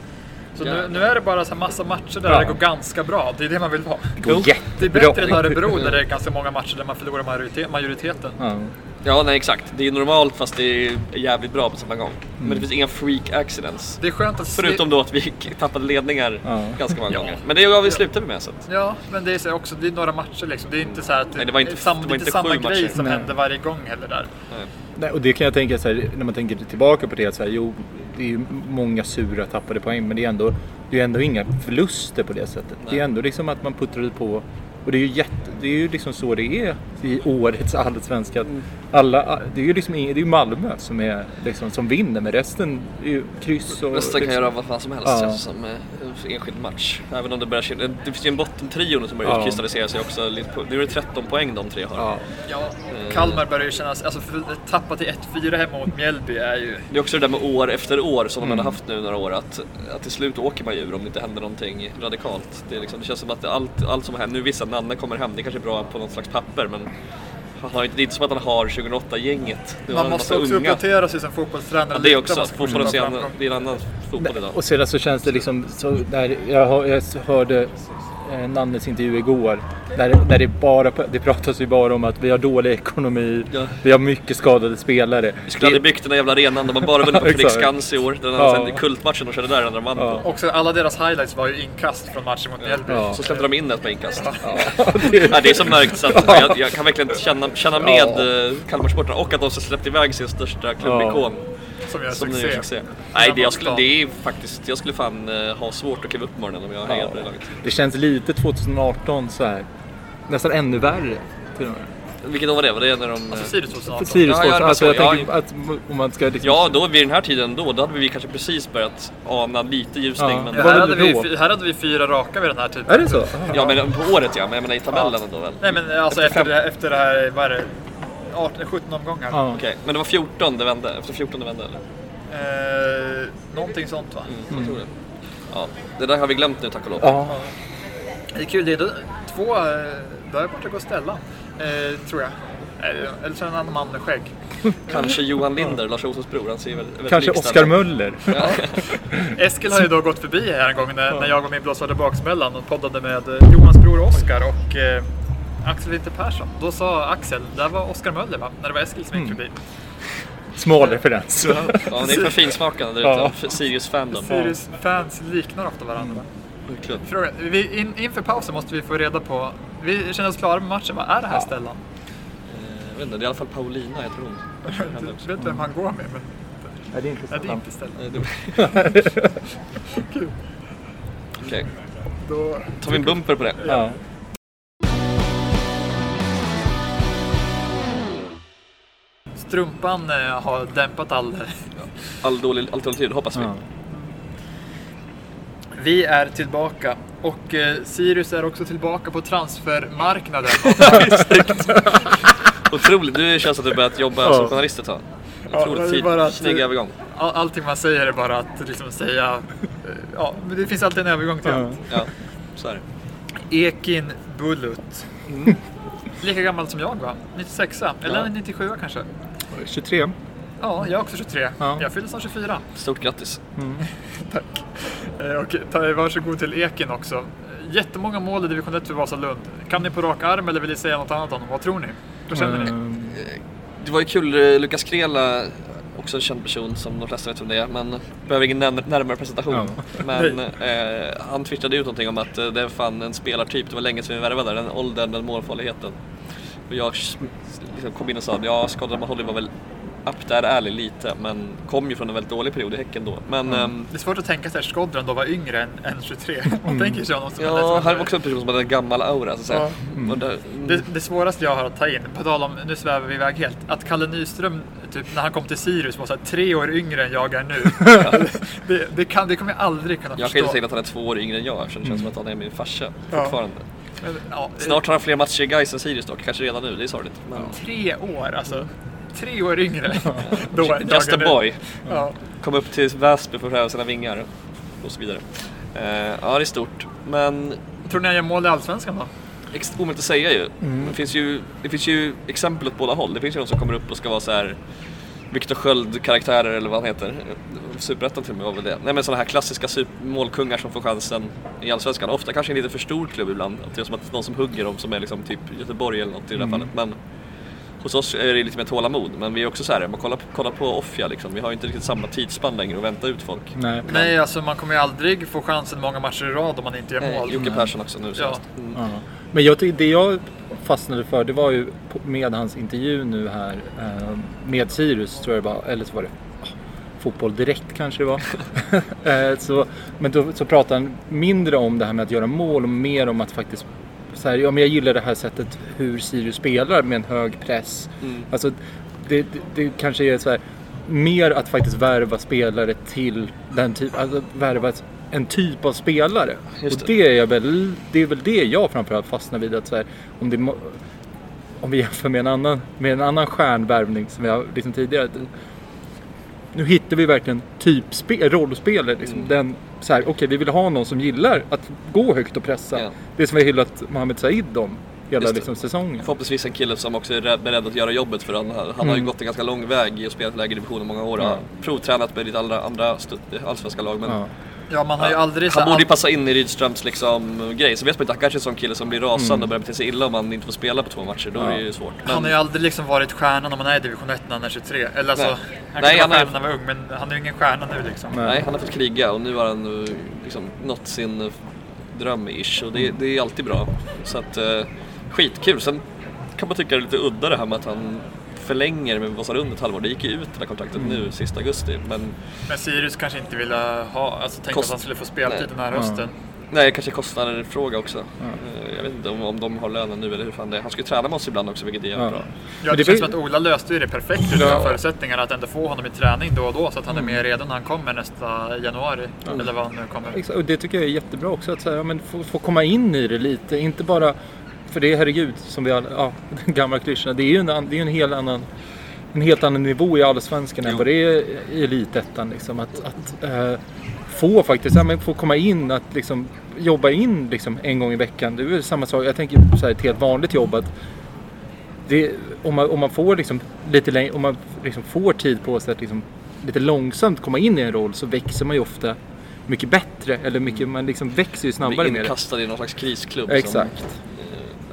Så nu, nu är det bara så här massa matcher där Ja. det går ganska bra. Det är det man vill ha. Det går Det är jättebra. bättre än Örebro där det är ganska många matcher där man förlorar majoritet, majoriteten. Ja. Ja, nej exakt. Det är normalt fast det är jävligt bra på samma gång. Men det finns inga freak accidents. Det är skönt att se- Förutom då att vi tappade ledningar Ja. ganska många Ja. gånger. Men det har vi slutat med så att... Ja, men det är så också, det är några matcher liksom. Det är inte så här att Nej, det var inte- samma, det det var inte samma grej matcher. som Nej. händer varje gång heller där. Nej. Nej, och det kan jag tänka så här, när man tänker tillbaka på det, så här, jo, det är ju många sura tappade poäng, men det är ändå, det är ändå inga förluster på det sättet. Det Nej. är ändå liksom att man puttrade på. Och det är ju, jätte, det är ju liksom så det är i årets allsvenska. Alla, det är ju liksom det är Malmö som, är, liksom, som vinner, men resten är ju kryss och... Resten kan liksom- göra vad fan som helst Ja. känns som eh, enskild match. Även om det börjar Det finns ju en bottentrio som börjar Ja. utkristallisera sig också. Nu är det 13 poäng de tre har. Ja. Ja, Kalmar börjar ju kännas, alltså tappa till 1-4 hemma mot Mjällby är ju... Det är också det där med år efter år som Mm. de har haft nu några år. Att, att till slut åker man ju ur om det inte händer någonting radikalt. Det, är liksom, det känns som att allt, allt som händer, nu visst att Nanne kommer hem, det kanske är bra på något slags papper men han har inte, det är inte som att han har 2008-gänget. Nu har Man måste också unga. uppdatera sig som fotbollstränare. Ja, det om också. Fotbollen ser det är en annan fotboll idag. Och sedan så känns det liksom, så där, jag, jag hörde Nannes intervju igår. Där, där det, bara, det pratas ju bara om att vi har dålig ekonomi, Ja. vi har mycket skadade spelare. Vi skulle aldrig byggt den där jävla arenan, de har bara vunnit på Exakt. Fredriksskans i år. Den Ja. ja. kultmatchen de körde där, den de vann Ja. på. Också alla deras highlights var ju inkast från matchen mot Mjällby. Ja. Så släppte de in ett på inkast. det, Ja, det är så mörkt så att jag, jag kan verkligen känna, känna med ja. Kalmarsportarna och att de har släppt iväg sin största klubbikon Som gör som succé. succé. Nej, det, jag skulle, det är faktiskt, jag skulle fan eh, ha svårt att kliva upp på morgonen om jag hejade på det laget. det känns lite 2018 så här. Nästan ännu värre till och med. Vilket år var det? Var det när de... Alltså Sirius 2018. Sirius Ja, ja, alltså, så. jag Ja, tänker att om man ska liksom... Ja, då vid den här tiden då, då hade vi kanske precis börjat ana lite ljusning. Ja. Men, Ja, här, hade vi, här hade vi fyra raka vid den här tiden. Är det så? ja, men på året ja, men jag menar i tabellen ändå väl? Nej men alltså Efter efter, fem- det, efter det här, vad är det? 18, 17 omgångar. Ja. Okej, men det var 14 det vände, efter 14 det vände eller? Eh, någonting sånt va? Jag tror det. Ja, det där har vi glömt nu tack och lov. Ja. Det är kul, det är då två, eh, där är borta går Stellan. Eh, tror jag. Eh, Eller så är det en annan man med skägg. Kanske Johan Linder, Lars Olssons bror. Han ser väl, väldigt Kanske likställd Oskar. Möller. Eskil har ju då gått förbi här en gång när, när jag och min blåsade baksmällan och poddade med eh, Johans bror Oskar och eh, Axel Winter Persson. Då sa Axel, där var Oskar Möller va? När det var Eskil som gick förbi. Smal referens. Ja, men det är för finsmakande där ute. Ja. För Sirius fandom. Sirius fans liknar ofta varandra. Verkligen. Fråga, vi, in, inför pausen måste vi få reda på, vi känner oss klara med matchen, vad är det här Stellan? Eh, Jag vet inte, det är i alla fall Paulina heter hon. Du vet vem han går med? Men, Nej, det är inte nej, det är inte Stellan. Det- Okej, Då, tar vi en bumper på det? Ja. Strumpan eh, har dämpat all... All dålig, tid, hoppas vi. Ja. Vi är tillbaka och eh, Sirius är också tillbaka på transfermarknaden. Otroligt, du känns att du börjat jobba Ja. som journalist ett tag. Ja, Otroligt det är fin, bara att- snygg övergång. All, allting man säger är bara att liksom säga... eh, Ja, men det finns alltid en övergång till Ja. allt. Ja, så är det. Ekin Bulut. Lika gammal som jag va? 96 Eller Ja. 97 kanske? 23. Ja, jag är också 23. Ja. Jag fyller snart 24. Stort grattis. Tack. Eh, Och ta, varsågod till Ekin också. Eh, Jättemånga mål i division 1 för Vasalund. Kan ni på rak arm eller vill ni säga något annat om dem? Vad tror ni? Vad känner ni? Ehm, Det var ju kul, eh, Lukas Krela, också en känd person som de flesta vet vem det är, men behöver ingen när- närmare presentation. Ja. Men eh, han twittrade ut någonting om att eh, det är fan en spelartyp, det var länge sedan vi värvade den åldern, den målfarligheten. Och jag liksom kom in och sa ja, Skådra Maholi var väl up där ärlig lite, men kom ju från en väldigt dålig period i Häcken då. Men ehm, Det är svårt att tänka sig att Skodran då var yngre än, än 23. Man tänker sig honom som ja, han var också en person som hade en gammal aura så. Ja. Där, Det, det svåraste jag har att ta in, på tal om, nu svävar vi iväg helt, att Kalle Nyström, typ, när han kom till Sirius, var så här, tre år yngre än jag är nu. det, det, kan, det kommer jag aldrig kunna jag kan förstå. inte säga att han är två år yngre än jag eftersom det känns som att han är min farsa Ja. Men, ja, Snart har han fler matcher i Gais än Sirius dock, kanske redan nu, det är sorgligt. Men... Tre år, alltså. Tre år yngre. Då Just a boy. Ja. Kom upp till Väsby för att pröva sina vingar och så vidare. Eh, ja, det är stort. Men Tror ni han gör mål i Allsvenskan då? omöjligt att säga ju. Det, finns ju. det finns ju exempel åt båda håll. Det finns ju de som kommer upp och ska vara så här Viktor Sköld-karaktärer eller vad han heter. Superettan till och med var väl det. Nej men sådana här klassiska målkungar som får chansen i Allsvenskan. Ofta kanske en lite för stor klubb ibland. Att det är som att någon som hugger dem som är liksom typ Göteborg eller något i det här fallet. Men hos oss är det lite mer tålamod. Men vi är också så här, man kollar, på- kollar på Offia liksom. Vi har ju inte riktigt samma tidsspann längre att vänta ut folk. nej. Nej, alltså man kommer ju aldrig få chansen många matcher i rad om man inte gör Nej, mål. Jocke Persson också nu senast. Mm. Ja. Men jag tycker, det jag fastnade för det var ju med hans intervju nu här eh, med Sirius tror jag det var, eller så var det ah, Fotboll Direkt kanske det var. Eh, så, men då så pratade han mindre om det här med att göra mål och mer om att faktiskt så här, ja, men jag gillar det här sättet hur Sirius spelar med en hög press. Mm. Alltså, det, det, det kanske är så här, mer att faktiskt värva spelare till den typ, alltså värva en typ av spelare. Just och det. det är, väl, det är väl det jag framförallt fastnar vid. Att så här, om, det, om vi jämför med en annan, med en annan stjärnvärvning som vi har liksom tidigare. Nu hittar vi verkligen typspe, rollspelare. Liksom. Mm. Den, så här, okej, vi vill ha någon som gillar att gå högt och pressa. Ja. Det som vi har hyllat Mohamed Said om hela det. liksom, säsongen. Förhoppningsvis en kille som också är beredd att göra jobbet för han, han har ju Mm. gått en ganska lång väg i att spela lägre division i många år. Ja. Provtränat med lite andra, andra allsvenska lag men Ja. Ja, man har ju aldrig Han borde ju passa in i Rydströms liksom, grej. Så vet man inte, han kanske är en sån kille som blir rasande Mm. och börjar bete sig illa om han inte får spela på två matcher. Då är det ju svårt. Men, Han har ju aldrig liksom varit stjärnan om man är i division 1 när han är 23. Eller alltså, Nej. han Nej, kanske han var är- stjärnan när han var ung, men han är ju ingen stjärna nu liksom. Nej. Nej, han har fått kriga och nu har han eh, liksom nått sin eh, dröm-ish och det, det är alltid bra. Så att, eh, skitkul. Sen kan man tycka det är lite udda det här med att han förlänger med Vasalund ett halvår. Det gick ju ut det där kontraktet nu sista augusti. Men Men Sirius kanske inte ville ha, alltså tänkte Kost- att han skulle få speltid den här hösten. nej, kanske kostnader en fråga också. Eh, Jag vet inte om, om de har lönen nu eller hur fan det är. Han ska ju träna med oss ibland också vilket är jävligt Ja. bra. Ja, det, det känns som att Ola löste ju det perfekt utifrån Ja. förutsättningarna att ändå få honom i träning då och då så att han Mm. är mer redo när han kommer nästa januari. Eller vad han nu kommer. Exakt, och det tycker jag är jättebra också att så här, ja, men få, få komma in i det lite. Inte bara, för det är herregud, som vi alla, ja, den gamla klyschorna. Det är ju en, det är en helt annan en helt annan nivå i Allsvenskan än vad det är i Elitettan. Liksom, att att eh, få faktiskt, ja, men få komma in, att liksom, jobba in liksom, en gång i veckan. Det är väl samma sak, jag tänker så här, ett helt vanligt jobb. Att det, om, man, om man får liksom, lite längre, om man liksom får tid på sig att liksom, lite långsamt komma in i en roll så växer man ju ofta mycket bättre. Eller mycket, man liksom växer ju snabbare Blir med det. inkastad i någon slags krisklubb. som- Exakt. Eh,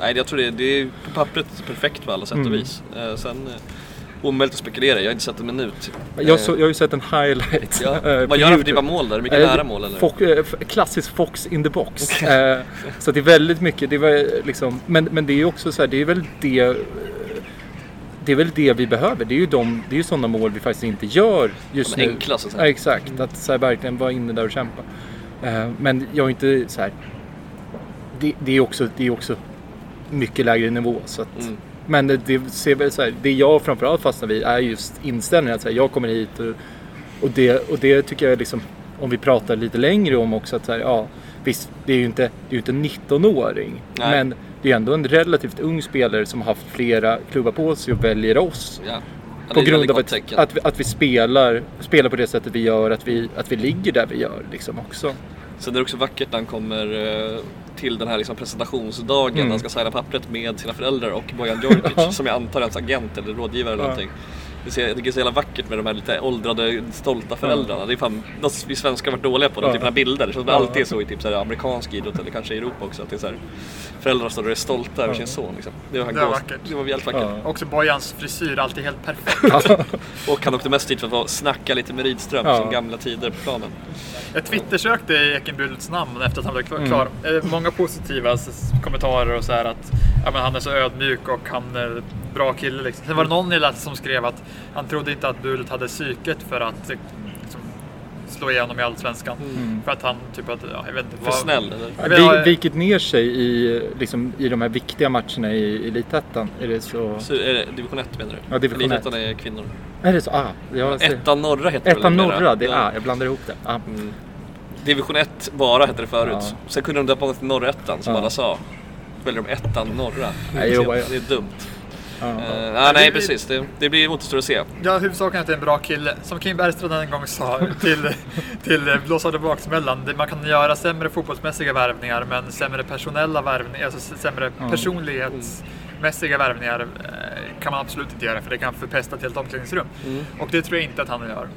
Nej, jag tror det, det är på pappret perfekt på alla sätt Mm. och vis. Eh, Sen eh, omöjligt att spekulera, jag har inte sett en minut. Jag, så, jag har ju sett en highlight. Ja, eh, vad gör han för typ av mål där? Mycket Eh, nära mål eller? Fox, eh, klassisk Fox in the box. Eh, så det är väldigt mycket, det var liksom, men, men det är ju också så här, det är väl det eh, det är väl det vi behöver. Det är ju, de, det är ju sådana mål vi faktiskt inte gör just De nu. enkla, så att säga. Ja, exakt, att så här, verkligen vara inne där och kämpa. Eh, men jag är inte så här. Det, det, är också, det är också mycket lägre nivå. Så att, Mm. Men det, det, ser väl så här, det jag framförallt fastnar vid är just inställningen. Att så här, jag kommer hit och, och, det, och det tycker jag liksom, om vi pratar lite längre om också, att så här, ja, visst, det är ju inte, det är inte en 19-åring. Nej. Men det är ändå en relativt ung spelare som har haft flera klubbar på sig och väljer oss. Ja. Ja, På grund av att, att, vi, att vi spelar, spelar på det sättet vi gör, att vi, att vi ligger där vi gör liksom också. Sen är det också vackert när han kommer eh, till den här liksom presentationsdagen Mm. han ska signa pappret med sina föräldrar och Bojan Djordjic som jag antar är hans agent eller rådgivare eller någonting. Det jag tycker det är så jävla vackert med de här lite åldrade, stolta föräldrarna. Det är fan något vi svenskar har varit dåliga på, de Ja. typerna av bilder. Det känns det alltid är så i typ så här amerikansk idrott eller kanske i Europa också. Att det är så här, föräldrar står och är stolta över sin son. Liksom. Det var, Det var vackert. Det var jävligt vackert. Ja. Också Bojans frisyr, alltid helt perfekt. Och han åkte mest dit för att snacka lite med Rydström Ja. som gamla tider på planen. Jag twittersökte Ekenbulets namn efter att han blev klar. Mm. klar. Eh, Många positiva kommentarer och så här att ja, men han är så ödmjuk och han bra kille. Liksom. Sen var det någon i läste som skrev att han trodde inte att Bulet hade psyket för att liksom, slå igenom i Allsvenskan. För att han typ att, ja, jag vet inte. Mm. För snäll eller? Vi, vikit ner sig i, liksom, i de här viktiga matcherna i Elitettan. Är det så? Så är det division 1 menar du? Ja, division Elitettan är kvinnor. Är det så? Ah, jag ser. Ettan norra heter det Ettan väl numera? norra, det, Ja. ah, jag blandar ihop det. Ah. Mm. Division 1 bara hette det förut. Ja. Sen kunde de döpa om det till norrettan som Ja. alla sa. Väljer de ettan norra. Nej, ja. det är dumt. Ja. Uh, ah, nej precis, det, det blir återstår att se. Ja, huvudsaken är att det är en bra kille. Som Kim Bergström en gång sa till, till eh, blåsade baksmällan. Man kan göra sämre fotbollsmässiga värvningar men sämre personella värvningar, alltså sämre Ja. personlighetsmässiga värvningar eh, kan man absolut inte göra för det kan förpesta ett helt omklädningsrum. Mm. Och det tror jag inte att han gör.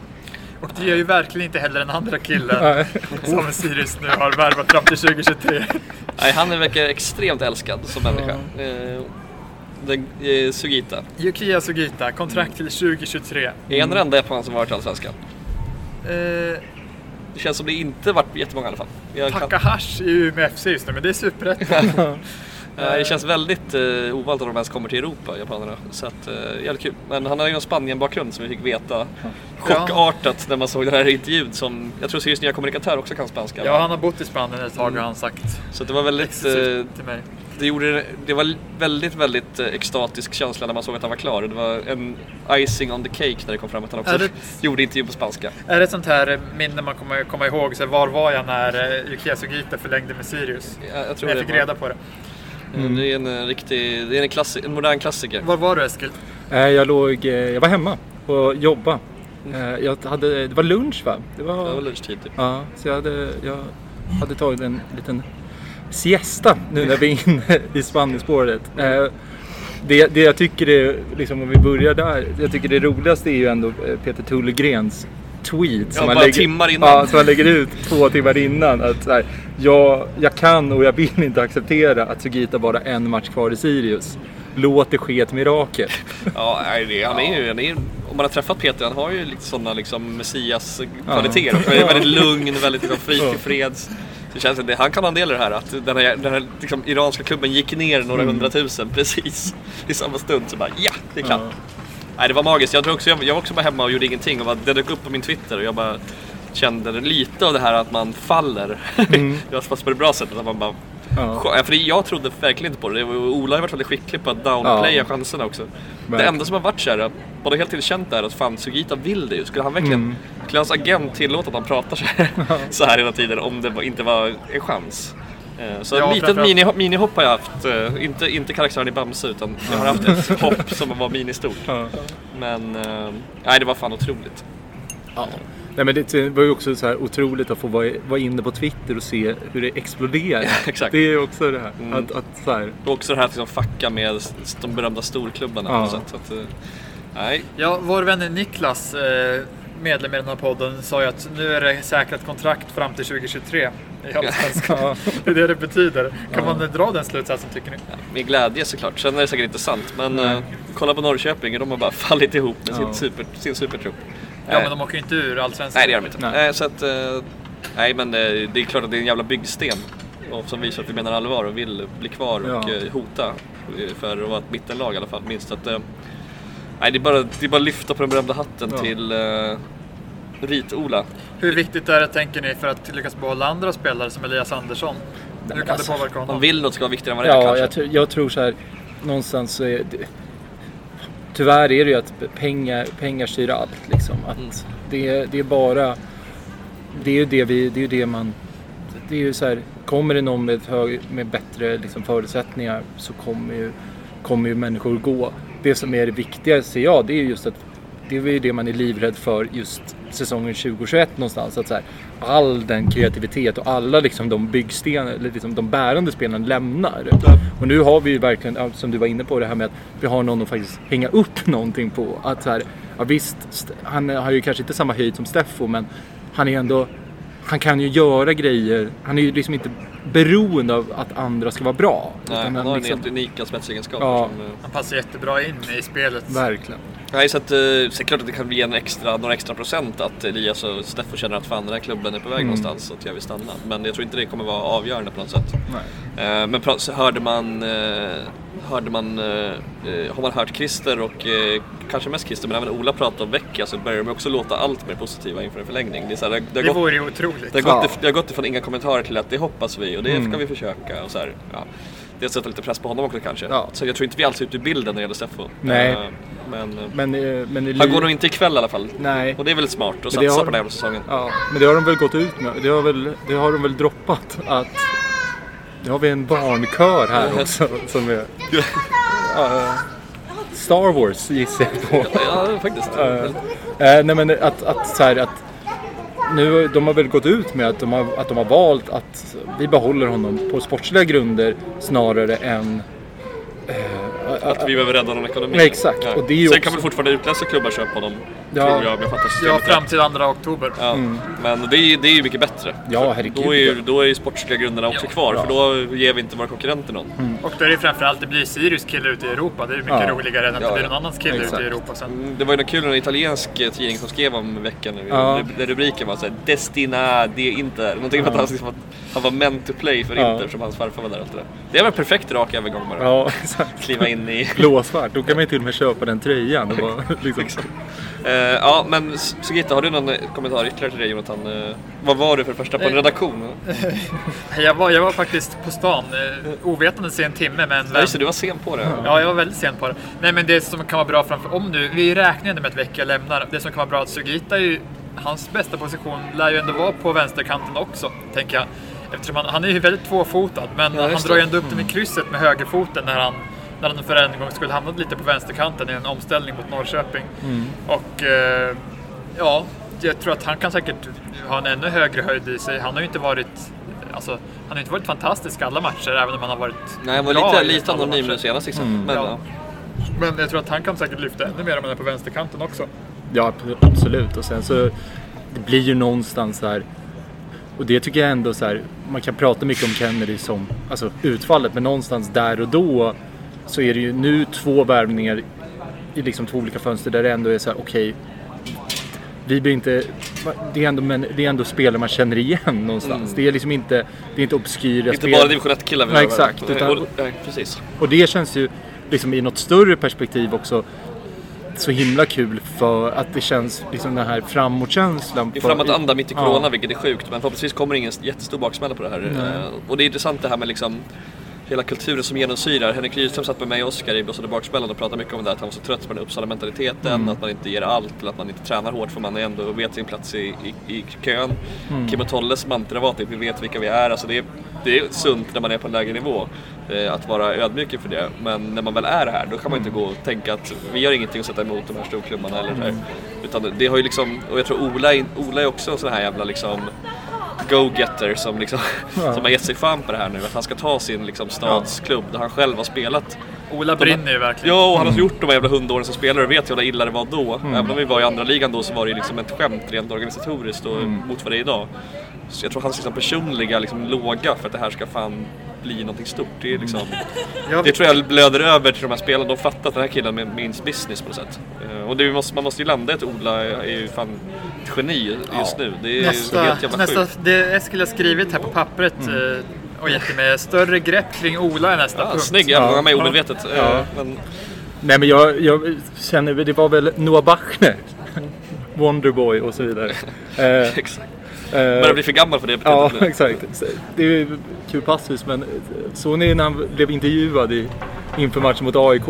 Och det gör ju verkligen inte heller den andra killen som Sirius nu har värvat fram till 2023. Nej, han verkar extremt älskad som människa. Uh, den, eh, Sugita. Yukiya Sugita, kontrakt till 2023. Är han den enda japan som varit i Allsvenskan? Eh, Det känns som det inte varit jättemånga i alla fall. Jag kan- Takahashi är ju med FC just nu men det är superettan. Eh, Det känns väldigt uh, ovanligt att de ens kommer till Europa, japanerna. Så att, uh, jävligt kul. Men han har ju en Spanien-bakgrund som vi fick veta chockartat när man såg den här intervjun som, jag tror Sirius nya kommunikatör också kan spanska. Ja, han har bott i Spanien ett tag har han sagt. Så det var väldigt, eh, till mig. Det, gjorde, det var väldigt, väldigt eh, extatisk känsla när man såg att han var klar. Det var en icing on the cake när det kom fram att han också det- gjorde intervju på spanska. Är det ett sånt här minne man kommer komma ihåg? Så var var jag när eh, Yukiya Sugita förlängde med Sirius? Jag, jag tror Jag det fick var, reda på det. eh, Det är en eh, riktig, det är en, klassi, en modern klassiker. Var var du Eskil? Jag, låg, jag var hemma och jobbade. Eh, Jag hade, det var lunch va? Det var, Det var lunchtid typ. Ja, så jag hade, jag hade tagit en liten siesta nu när vi är inne i Spanienspåret. Eh, Det, det jag tycker är, liksom om vi börjar där, jag tycker det roligaste är ju ändå eh, Peter Tullegrens tweet som, Ja, han lägger. Ja, som han lägger ut två timmar innan. Att så här, jag, jag kan och jag vill inte acceptera att Sugita bara en match kvar i Sirius. Låt det ske ett mirakel. Ja, det, han är ju, han är, om man har träffat Peter, han har ju lite sådana liksom Messias-kvaliteter. Är väldigt lugn, väldigt liksom, fri till freds. Det känns att det, han kan ha en del i det här, att den här, den här liksom, iranska klubben gick ner några hundratusen precis i samma stund. Så bara ja, det är klart. Ja. Nej, det var magiskt. Jag, tror också, jag, jag var också bara hemma och gjorde ingenting och bara, det dök upp på min Twitter och jag bara kände lite av det här att man faller. det var på det bra sättet. Att man bara, Ja. Ja, för jag trodde verkligen inte på det. Ola har varit väldigt skicklig på att downplaya Ja. chanserna också. Det Verkligen. enda som har varit så här, både helt till känt är att fan Sugita vill det ju. Skulle han verkligen, Mm. skulle hans agent tillåta att han pratar så här, så här hela tiden om det inte var en chans? Eh, Så Ja, ett litet mini, minihopp har jag haft, eh, inte, inte karaktären i Bamse utan jag har haft ett hopp som var ministort. Ja. Men eh, nej, det var fan otroligt. Nej, men det var ju också så här otroligt att få vara, vara inne på Twitter och se hur det exploderar. exakt. Det är ju också det här. Mm. Att, att så här, Och också det här att liksom fucka med de berömda storklubbarna. Ja. på något sätt. Så att, eh, nej, Ja, vår vän Niklas, eh, medlem i den här podden, sa ju att nu är det säkrat kontrakt fram till 2023 i Allsvenskan. Ja. Det är det det betyder. Kan Ja. man dra den slutsatsen tycker ni? Med glädje såklart. Sen är det säkert inte sant. Men eh, kolla på Norrköping, de har bara fallit ihop med sin, Ja. super, sin supertrupp. Ja, Eh, men de åker ju inte ur Allsvenskan. Nej, det gör de inte. Nej. Nej. så att, eh, nej, men eh, det är klart att det är en jävla byggsten. Och som visar att vi menar allvar och vill bli kvar och Ja. eh, hota eh, för att vara ett mittenlag i alla fall. Minst att, eh, nej, det är bara det är bara att lyfta på den berömda hatten Ja. till eh, Rit-Ola. Hur viktigt är det, tänker ni, för att lyckas behålla andra spelare som Elias Andersson? Hur kan alltså, det påverka De honom? vill något ska vara viktigare än vad det är Ja, kanske. jag, tr- jag tror så här. Någonstans så är det, Tyvärr är det ju att pengar, pengar styr allt. Liksom. Att Mm. det, det är bara... Det är ju det, vi, det, är ju det man... Det är ju så här, kommer det någon med, hög, med bättre liksom, förutsättningar så kommer ju, kommer ju människor gå. Det som är det viktiga ser jag, det är just att det är ju det man är livrädd för just säsongen 2021 någonstans. Att så här, all den kreativitet och alla liksom de byggstenar, eller liksom de bärande spelarna lämnar. Och nu har vi ju verkligen, som du var inne på, det här med att vi har någon att faktiskt hänga upp någonting på. Att så här, ja visst, St- han har ju kanske inte samma höjd som Steffo, men han är ändå han kan ju göra grejer. Han är ju liksom inte beroende av att andra ska vara bra. Nej, utan han har en liksom, helt unika spetsegenskaper. Ja. Som, eh, Han passar jättebra in i spelet. Verkligen. Nej, så att, eh, så är klart att det kan bli en extra, några extra procent att Elias och Steffo känner att fan den här klubben är på väg Mm. någonstans och att jag vill stanna. Men jag tror inte det kommer vara avgörande på något sätt. Nej. Eh, men hörde man, eh, hörde man, har man hört Christer och kanske mest Christer men även Ola prata om Vecchia så börjar de också låta allt mer positiva inför en förlängning. Det, är så här, det, det, Det gått, vore ju otroligt. det, har gått, Ja. det har gått ifrån inga kommentarer till att det hoppas vi och det Mm. ska vi försöka. Och så här, ja. Det sätter lite press på honom också kanske. Ja. Så jag tror inte vi alls är ute ur bilden när det gäller Steffo. Nej. Eh, men, eh, Men, eh, men han går nog inte ikväll i alla fall. Nej. Och det är väl smart att satsa har- på den här säsongen. Ja, men det har de väl gått ut med. Det har, väl, det har de väl droppat att... Nu har vi en barnkör här också som är... Ja, Star Wars gissar jag på. Ja, faktiskt. Eh, eh, nej men att, att så här att nu, de har väl gått ut med att de har, att de har valt att vi behåller honom på sportsliga grunder snarare än Att vi behöver rädda någon ekonomi. Nej, exakt. Och det Sen också- kan väl fortfarande utländska klubbar köpa honom. Ja. Tror jag om jag fattar Ja, systemet fram rätt. till 2 oktober. Ja, men det är, ju- det är ju mycket bättre. Ja, herregud, Då är ju, ja. då är ju sportsliga grunderna också Ja. kvar, Ja. för då ger vi inte våra konkurrenter någon. Och då är det framförallt, det blir Sirius kille ute i Europa. Det är ju mycket Ja. roligare än att Ja, det blir ja. någon annans kille Exakt. ute i Europa sen. Mm, Det var ju något kul en italiensk eh, tidning som skrev om veckan, Ja. där rubriken var såhär Destina de Inter. Någonting att han, liksom, att han var meant to play för Ja. Inter, som hans farfar var där och allt det där. Det var en perfekt rak övergång bara. Ja, exakt. Kliva in i... Blåsvart. Då kan man ju till och med köpa den tröjan. Det var liksom, Eh, ja, men Sugita, har du någon eh, kommentar ytterligare till det Jonathan? Eh, vad var du för första på en redaktion? Jag var, jag var faktiskt på stan, eh, ovetandes i en timme med en Ja, just det, du var sen på det. Ja, jag var väldigt sen på det. Nej, men det som kan vara bra framför... Om nu, vi räknar ändå med att Vecchia lämnar. Det som kan vara bra att Sugita är ju... Hans bästa position lär ju ändå vara på vänsterkanten också, tänker jag. Eftersom han, han är ju väldigt tvåfotad, men Ja, han drar ju det. ändå upp den i krysset med högerfoten när han, när han för en gång skulle hamnat lite på vänsterkanten i en omställning mot Norrköping. Och eh, ja, jag tror att han kan säkert ha en ännu högre höjd i sig. Han har ju inte varit... Alltså, han har inte varit fantastisk alla matcher, även om han har varit Nej, han var bra lite, lite anonym nu senast liksom. Men, Ja. ja. Men jag tror att han kan säkert lyfta ännu mer om han är på vänsterkanten också. ja, absolut. Och sen så det blir ju någonstans här. Och det tycker jag ändå så här. Man kan prata mycket om Kennedy som alltså utfallet, men någonstans där och då så är det ju nu två värvningar i liksom två olika fönster där det ändå är så här okej. vi blir inte, det är, ändå, men det är ändå spelare man känner igen någonstans. Det är liksom inte, det är inte obskyra Inte spelare. bara division 1-killar vi Nej, exakt, utan- Och- nej, precis. Och det känns ju liksom i något större perspektiv också så himla kul för att det känns liksom den här framåtkänslan. Det är framåtanda mitt i corona Ja. vilket är sjukt men förhoppningsvis kommer ingen jättestor baksmälla på det här. Eh, Och det är intressant det här med liksom hela kulturen som genomsyrar. Henrik Rydström satt med mig och Oskar i Blåsade baksmällan och pratade mycket om det här, att han var så trött på den Uppsala-mentaliteten, Mm. att man inte ger allt eller att man inte tränar hårt för man är ändå vet sin plats i, i, i kön. Mm. Kim och Tolles mantra var att vi vet vilka vi är. Alltså det, är det är sunt när man är på en lägre nivå eh, att vara ödmjuk inför det. Men när man väl är här då kan man inte gå och tänka att vi gör ingenting att sätta emot de här storklubbarna eller så här. Utan det har ju liksom, och jag tror Ola, Ola är också en sån här jävla liksom go-getter som, liksom, Ja. som har gett sig fan på det här nu. Att han ska ta sin liksom, stadsklubb där han själv har spelat. Ola brinner ju verkligen. Ja, och han har gjort de här jävla hundåren som spelare och vet hur illa det var då. Mm. Även om vi var i andra ligan då så var det ju liksom ett skämt rent organisatoriskt och Mm. mot vad det är idag. Så jag tror hans liksom, personliga liksom, låga för att det här ska fan bli någonting stort. Det, är liksom, Jag, det tror jag blöder över till de här spelarna. De fattar att den här killen med- means business på något sätt. Eh, Och det måste, man måste ju landa i att Ola är ju fan ett geni just nu. Det är nästa, helt jävla nästa, sjukt. det Eskil har skrivit här på pappret eh, och gett mig större grepp kring Ola är nästa Ja, punkt. snygg jävla, Ja. han är omedvetet. Eh, Ja. Men, Nej men jag, jag känner, det var väl Noah Bachner. Wonderboy och så vidare. Eh, exakt. Eh, Börjar bli för gammal för det Ja, exakt. Det är kul passus men såg ni när han blev intervjuad i, inför matchen mot AIK?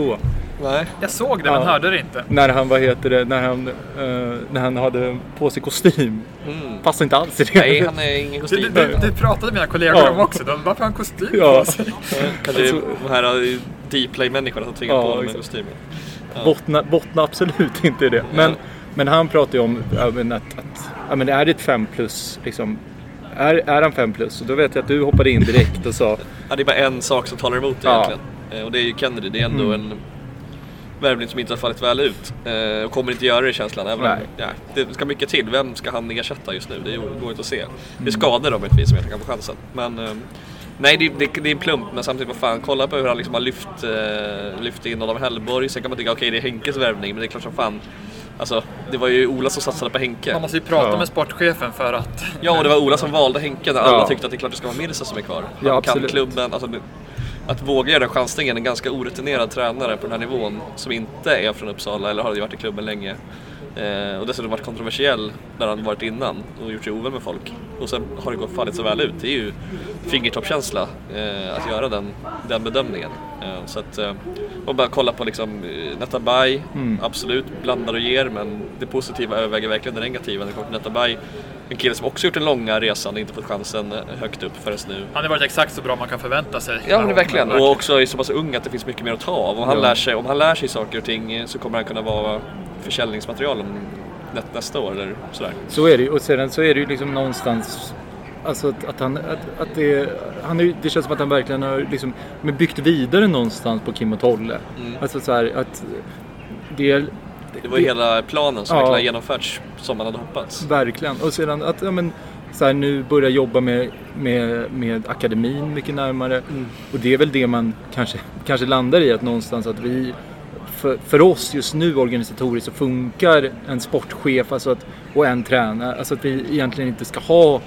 Nej. Jag såg det men Ja. hörde det inte. När han, vad heter det, när han, eh, när han hade på sig kostym. Mm. Passar inte alls i det. Nej, han är ingen kostym. det, det, det pratade mina kollegor Ja. om också. De, varför har han kostym Ja. på sig? Kanske Alltså- de här eh, Dplay-människorna som tvingar Ja, på honom med kostymen. Bottna, bottna absolut inte i det. Men, men han pratar ju om men att, att ja, men är det ett 5 plus liksom. Är, är han 5 plus? Och då vet jag att du hoppade in direkt och sa Ja, det är bara en sak som talar emot det egentligen. Eh, Och det är ju Kennedy. Det är ändå Mm. en värvning som inte har fallit väl ut. Eh, och kommer inte göra det i känslan. Även om, ja, det ska mycket till. Vem ska han ersätta just nu? Det går inte att se. Mm. Det är skador om möjligtvis som jag kan få chansen. Men eh, nej, det, det, det är en plump. Men samtidigt, vad fan, kolla på hur han liksom har lyft, eh, lyft in Adam Hellborg. Sen kan man tycka, okej det är Henkes värvning. Men det är klart som fan. Alltså, det var ju Ola som satsade på Henke. Man måste ju prata Ja. med sportchefen för att... Ja, och det var Ola som valde Henke när alla Ja. tyckte att det är klart det ska vara Mirza som är kvar. Han Ja, kan klubben. Alltså, att våga göra den chansningen, en ganska orutinerad tränare på den här nivån som inte är från Uppsala eller har varit i klubben länge. Eh, och dessutom varit kontroversiell där han varit innan och gjort sig ovän med folk. Och sen har det gått fallit så väl ut. Det är ju fingertoppskänsla eh, att göra den, den bedömningen. Eh, så att, eh, och bara kolla på liksom eh, Netabay, Mm. absolut blandar och ger men det positiva överväger verkligen det negativa när det kommer till Netabay. En kille som också gjort den långa resan och inte fått chansen eh, högt upp förrän nu. Han har varit exakt så bra man kan förvänta sig. Ja men verkligen. Och också är så pass ung att det finns mycket mer att ta av. Om han, Ja. lär, sig, om han lär sig saker och ting eh, så kommer han kunna vara försäljningsmaterial nästa år eller sådär. Så är det ju. Och sedan så är det ju liksom någonstans Alltså att, att han, att, att det, han är, det känns som att han verkligen har liksom, men byggt vidare någonstans på Kim och Tolle. Mm. Alltså så här, att det är Det var ju hela planen som Ja. verkligen har genomförts som man hade hoppats. Verkligen. Och sedan att ja, men, så här, nu börja jobba med, med, med akademin mycket närmare. Mm. Och det är väl det man kanske, kanske landar i att någonstans att vi för, för oss just nu organisatoriskt så funkar en sportchef alltså att, och en tränare. Alltså att vi egentligen inte ska ha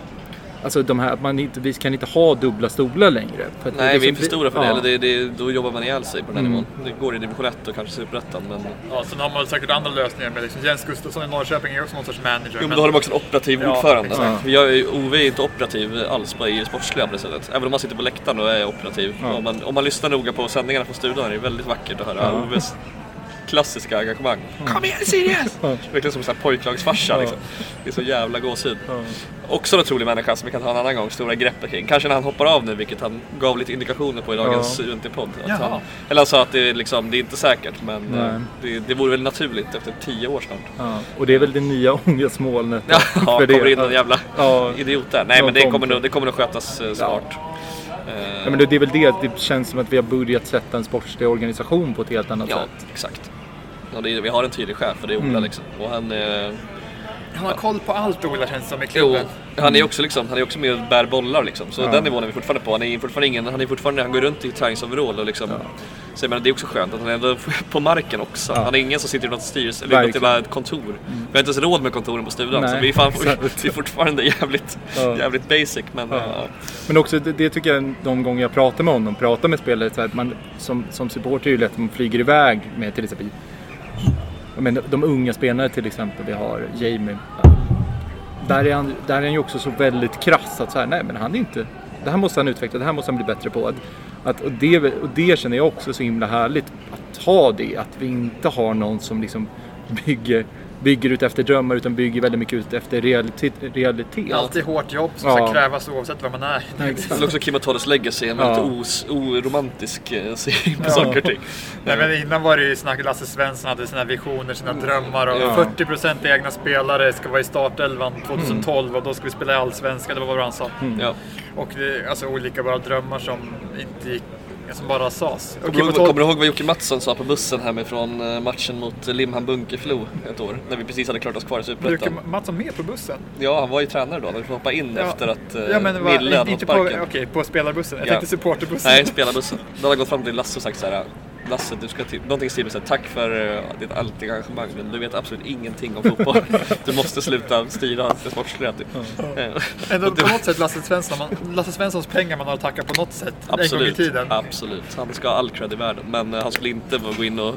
Alltså de här, att man inte, vi kan inte ha dubbla stolar längre. För att Nej, det vi är för stora för det. ja. Eller det, det. Då jobbar man ihjäl sig på den här Mm. nivån. Det går i division 1 och kanske superettan. Men... Ja, sen har man säkert andra lösningar med liksom Jens Gustafsson i Norrköping är också någon sorts manager. Jo, men då har de också en operativ Ja, ordförande. exakt. Vi har ju, Ove är inte operativ alls på, i det sportsliga på det sättet. Även om han sitter på läktaren och är operativ. Ja. Om, man, om man lyssnar noga på sändningarna från studion är det väldigt vackert att höra Ja. Oves klassiska engagemang. Kom igen Sirius! Ja. Verkligen som en pojklagsfarsa Ja. liksom. Det är så jävla gåshud. Ja. Också en otrolig människa som vi kan ta en annan gång, stora greppet kring. Kanske när han hoppar av nu, vilket han gav lite indikationer på i dagens Ja. UNT-podd. Eller han sa att det är, liksom, det är inte säkert, men Nej. eh, det, det vore väl naturligt efter tio år snart. Ja. Och det är väl det nya ångestmolnet. Ja, för kommer det. in någon jävla Ja. idiot där. Nej, Någon men det kommer, nog, det kommer nog skötas eh, smart. Eh, Ja, men det, är väl det, det känns som att vi har börjat sätta en sportslig organisation på ett helt annat ja, sätt. exakt. Ja, det är, vi har en tydlig chef och det är Ola Mm. liksom. Och han, eh, Han har koll på allt Ola känns som i Jo, klubben. han är också liksom, han är också med och bär bollar liksom. Så Ja. den nivån är vi fortfarande på. Han är fortfarande ingen, han är fortfarande, han går runt i träningsoverall och liksom. Så jag menar, det är också skönt att han är ändå på marken också. Ja. Han är ingen som sitter i något styrelse eller något jävla kontor. Vi har inte ens råd med kontoren på studion så vi är, fan, vi är fortfarande jävligt, Ja. jävligt basic. Men Ja. ja. Men också det, det tycker jag de gånger jag pratar med honom, pratar med spelare, så här, att man, som, som supporter är det ju lätt att man flyger iväg med till exempel men de unga spelare till exempel vi har, Jamie. Där är, han, där är han ju också så väldigt krass att så här, nej men han är inte, det här måste han utveckla, det här måste han bli bättre på. Att, att, och, det, och det känner jag också så himla härligt, att ha det, att vi inte har någon som liksom bygger, bygger ut efter drömmar utan bygger väldigt mycket ut efter realitet. realitet. Alltid hårt jobb som Ja. ska krävas oavsett var man är. Men också Kim Atoles legacy, en Ja. väldigt os, oromantisk eh, syn på Ja. saker och ting. Nej, men innan var det ju snack Lasse Svensson hade sina visioner, sina drömmar och Ja. 40% egna spelare ska vara i startelvan 2012 och då ska vi spela i Allsvenskan, eller vad var det han sa? Ja. Och det, alltså olika bara drömmar som inte gick, som bara. Och Kommer du, ihåg, kommer du ihåg vad Jocke Mattsson sa på bussen hemifrån eh, matchen mot Limhamn Bunkeflo ett år? När vi precis hade klart oss kvar i Superettan. Jocke Mattsson med på bussen? Ja, han var ju tränare då. Han fick hoppa in Ja. efter att eh, Ja men Mille hade fått inte på, sparken. okej, på spelarbussen. Jag Ja. tänkte supporterbussen. Nej, spelarbussen. Då hade han gått fram till Lasse och sagt så här. Lasse, du ska till, någonting i stil med så här, tack för uh, ditt allt engagemang men du vet absolut ingenting om fotboll. du måste sluta styra det sportsliga. Typ. Eh, Ändå på något sätt Lasse Svensson, man, Lasse Svenssons pengar man har att tacka på något sätt. En gång i Absolut, tiden. absolut. Han ska ha all cred i världen. Men eh, han skulle inte gå in och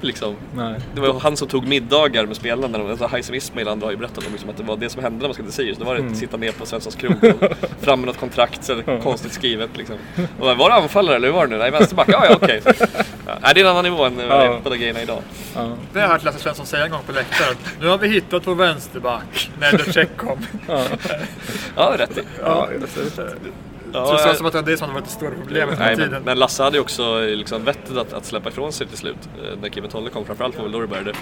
liksom... Nej. Det var han som tog middagar med spelarna. Alltså Haizem Ismail andra har ju berättat om liksom att det var det som hände när man skulle till Sirius. Då var det Mm. att sitta ner på Svenssons krog och fram med något kontrakt, så konstigt skrivet liksom. Och var det anfallare eller hur var det nu? Nej, vänsterback. Ja, ja, okej. Ja, nej, det är en annan nivå än det är Ja. på de grejerna idag. Ja. Det har jag hört Lasse Svensson säga en gång på läktaren. Nu har vi hittat vår vänsterback när Lecek kom. Ja. Ja, rätt i. Ja, Så det Ja, sa som att det det som hade varit det stora problemet Nej, med men, tiden. men Lasse hade ju också eh, liksom vettet att, att släppa ifrån sig till slut. Eh, När Kim Tolle kom framförallt var väl då det började.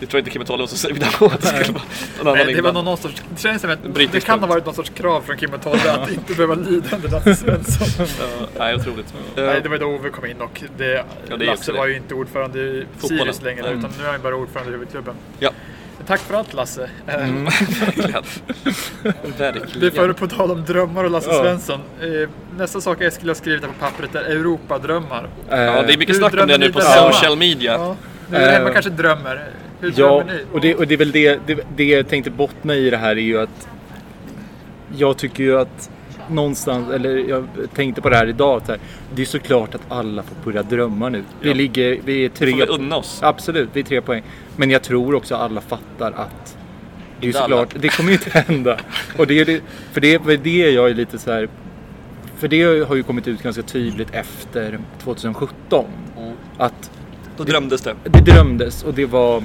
Det tror jag inte Kim Tolle var så sugen på. att det skulle vara någon annan Nej, det var innan. någon sorts, det känns som att det kan ha varit någon sorts krav från Kim Tolle att inte behöva lida under Lasse Svensson. Ja, nej, otroligt. Nej, det var ju då Ove kom in och det, Ja, det är Lasse var ju inte ordförande i Fotbollen. Sirius längre Mm. utan nu är han bara ordförande i huvudklubben. Ja, Tack för allt Lasse. Eh, verkligen. Det är verkligen. för på tal om drömmar och Lasse Ja. Svensson. Eh, nästa sak Eskil har skrivit här på pappret är Europadrömmar. Ja, det är mycket Hur snack om det nu på där social hemma? media. Ja, nu är Eh, hemma kanske drömmer. Hur Ja, drömmer ni? och det, och det är väl det, det, det jag tänkte bottna i det här är ju att jag tycker ju att någonstans, eller jag tänkte på det här idag, så här, det är såklart att alla får börja drömma nu. Vi Ja. ligger, vi är Får tre, vi unna oss. absolut, vi är tre poäng. Men jag tror också alla fattar att det är såklart, det kommer ju inte hända. Och det är det, för det är det jag är lite så här, för det har ju kommit ut ganska tydligt efter 2017. Mm. Att Då drömdes det. det drömdes och det var...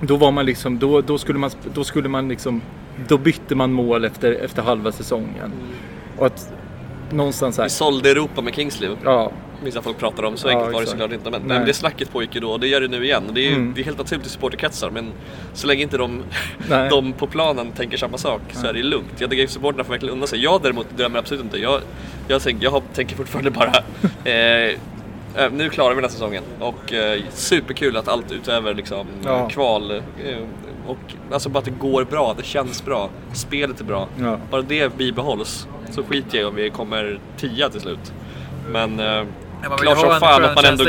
Då var man liksom, då, då skulle man, då skulle man liksom, då bytte man mål efter, efter halva säsongen. Och att någonstans Vi här, sålde Europa med Kingsley. ja, Vissa folk pratar om, så Ja, enkelt var det såklart inte. Men, nej. Nej. men det snacket pågick ju då och det gör det nu igen. Det är, ju- Mm. det är helt naturligt i supporterkretsar men så länge inte de, Nej. de på planen tänker samma sak så är det lugnt. Jag tycker supporterna får verkligen unna sig. Jag däremot drömmer absolut inte. Jag, jag, tänker, jag tänker fortfarande bara eh, eh, nu klarar vi den här säsongen och eh, superkul att allt utöver liksom, Ja. kval eh, och alltså bara att det går bra, det känns bra, spelet är bra. Ja. Bara det bibehålls så skiter jag i om vi kommer tia till slut. Men eh, Ja, klart som fan att man ändå...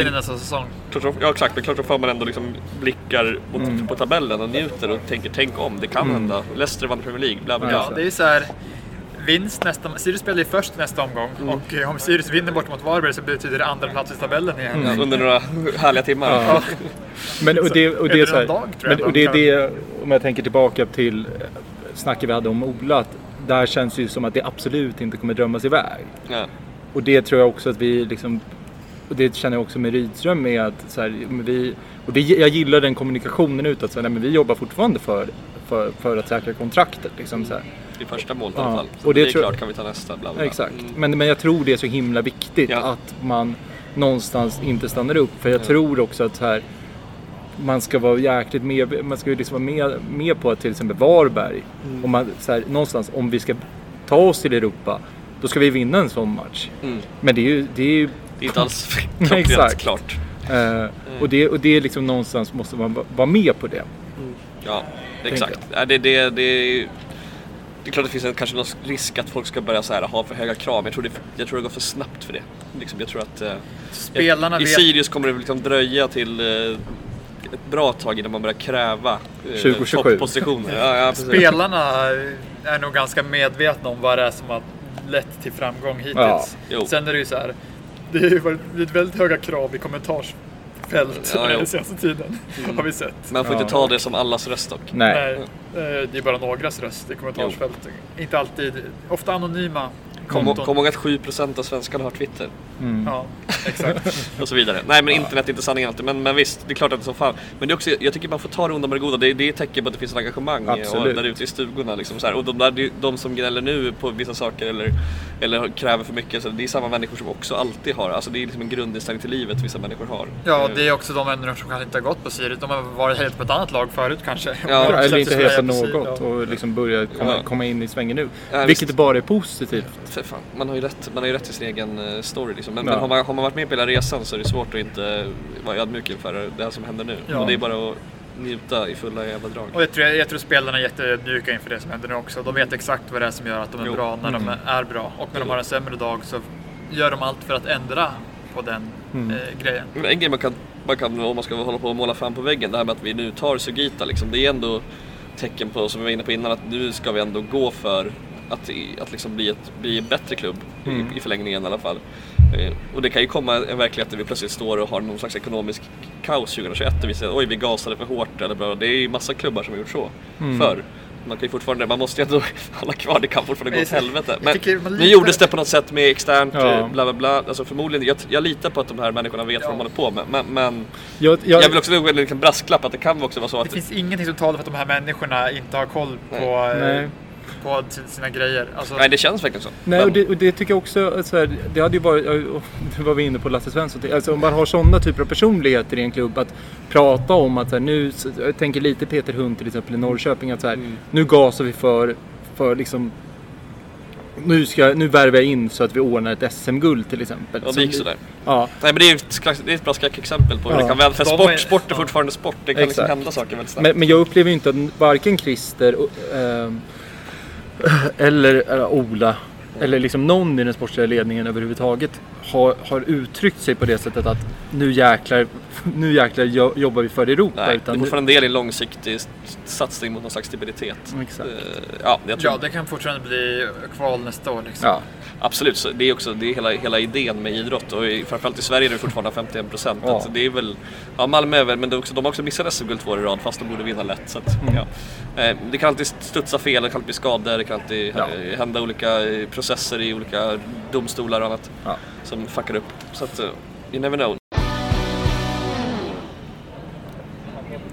Klart ja exakt, men klart som fan man ändå liksom blickar mot, Mm. på tabellen och njuter och tänker tänk om, det kan hända. Leicester vann Premier League, bla bla bla. Ja, det är så här. Vinst nästa... Sirius spelar ju först nästa omgång Mm. och eh, om Sirius vinner bort mot Varberg så betyder det andra plats i tabellen igen. Ja, Under några härliga timmar. Ja. Men och det, och det är så här, dag, men, och det är det, om jag tänker tillbaka till eh, snacket vi hade om Ola, där känns det ju som att det absolut inte kommer drömmas iväg. Ja. Och det tror jag också att vi liksom och det känner jag också med Rydström med att så här, men vi, och det, jag gillar den kommunikationen utåt, så här, nej, men vi jobbar fortfarande för, för, för att säkra kontraktet. Liksom, så här. Är första målet i Ja, alla fall. Så och det det är tror- klart kan vi ta nästa, bla bla. Exakt. Mm. Men, men jag tror det är så himla viktigt Ja. att man någonstans inte stannar upp. För jag tror också att här, man ska vara jäkligt med, man ska ju liksom vara med, med på att till exempel Varberg, Mm. om, man, så här, någonstans, om vi ska ta oss till Europa, då ska vi vinna en sån match. Mm. Men det är ju, det är ju Det är inte alls klockrent klart. eh, och, det, och det är liksom någonstans måste man va- vara med på det. Ja, exakt. Ja, det, det, det, det är klart att det finns en, kanske någon risk att folk ska börja så här, ha för höga krav, men jag tror det, jag tror det går för snabbt för det. Liksom, jag tror att eh, Spelarna I vet- Sirius kommer det liksom dröja till eh, ett bra tag innan man börjar kräva eh, 2027. toppositioner. Ja, ja. Spelarna är nog ganska medvetna om vad det är som har lett till framgång hittills. Ja. Sen är det ju så här, det är ju väldigt, väldigt höga krav i kommentarsfält Ja, den senaste tiden. Har vi sett. Man får Ja. inte ta det som allas röst dock. Nej. Nej, eh, det är bara någras röst i kommentarsfält. Inte alltid, ofta anonyma Kom, kom ihåg att 7% av svenskarna har Twitter. Mm. Ja, exakt. och så vidare. Nej men internet är inte sanning alltid, men, men visst, det är klart att det är så fan. Men det är också, jag tycker man får ta det onda med det goda, det, det är ett tecken på att det finns ett engagemang och, Absolut. där ute i stugorna. Liksom, så här. Och de, där, de som gnäller nu på vissa saker eller, eller kräver för mycket, så det är samma människor som också alltid har, alltså det är liksom en grundinställning till livet vissa människor har. Ja, Eh, det är också de människor som kanske inte har gått på Sirius. De har varit helt på ett annat lag förut kanske. Ja, Och eller inte helt på något och liksom börja komma, Ja. komma in i svängen nu. Ja, Vilket visst. bara är positivt. För fan, man har ju rätt, man har ju rätt till sin egen eh, story liksom. Men, Ja. men har, man, har man varit med på hela resan så är det svårt att inte vara ödmjuk inför det här som händer nu. Ja. Och det är bara att njuta i fulla jävla drag. Och jag tror, jag tror spelarna är jättemjuka inför det som händer nu också. De vet exakt vad det är som gör att de är Jo. bra när de Mm. är bra. Och när de har en sämre dag så gör de allt för att ändra på den Mm. eh, grejen. Men En grej man kan, man kan, om man ska hålla på och måla fan på väggen, det här med att vi nu tar Sugita liksom, det är ändå tecken på, som vi var inne på innan, att nu ska vi ändå gå för att, att liksom bli, ett, bli en bättre klubb Mm. i, i förlängningen i alla fall. Eh, och det kan ju komma en verklighet där vi plötsligt står och har någon slags ekonomisk kaos 2021 och vi säger oj vi gasade för hårt eller bla. Det är ju massa klubbar som har gjort så Mm. förr. Man kan ju fortfarande, man måste ju ändå hålla kvar, det kan fortfarande gå åt helvete. Men nu gjordes det på något sätt med externt, Ja. eh, bla bla bla. Alltså förmodligen, jag, jag litar på att de här människorna vet vad de håller på med. Men, men Jag, jag, jag vill också lägga en liten brasklapp att det kan också vara så Det att finns ingenting som talar för att de här människorna inte har koll på, eh, Nej. På sin- sina grejer. Alltså, Nej det känns verkligen så. Nej, och det, och det tycker jag också, så här, det hade ju varit, och det var vi inne på Lasse Svensson, alltså om man har sådana typer av personligheter i en klubb att prata om att så här, nu, jag tänker lite Peter Hund till exempel i Norrköping, att så här, Mm. nu gasar vi för, för liksom nu, ska, nu värvar jag in så att vi ordnar ett SM-guld till exempel. Ja, det gick sådär. Ja, Nej men det är, ett, slags- det är ett bra skräckexempel på hur Ja. det kan vända. För sport, är- sport är ja. fortfarande sport. Det kan liksom hända saker väldigt snabbt. men, men jag upplever ju inte att varken Christer ehm, eller eh, Ola. Eller liksom någon i den sportsliga ledningen överhuvudtaget har, har uttryckt sig på det sättet att nu jäklar, nu jäklar jo- jobbar vi för Europa. Nej, det är utan fortfarande en del i en långsiktig satsning mot någon slags stabilitet. Exakt. Eh, Ja, jag tror ja, det kan fortfarande bli kval nästa år. Liksom. ja, Absolut, så det är också det är hela, hela idén med idrott och i, framförallt i Sverige är det fortfarande 51 procent. Ja. Det är väl, ja Malmö är väl, men också, de har också missat SM-guld två år i rad fast de borde vinna lätt. Så att, Mm. ja. eh, det kan alltid studsa fel, det kan alltid bli skador, det kan alltid Ja. hända olika eh, processer i olika domstolar och annat ja. Som fuckar upp. Så att, eh, you never know.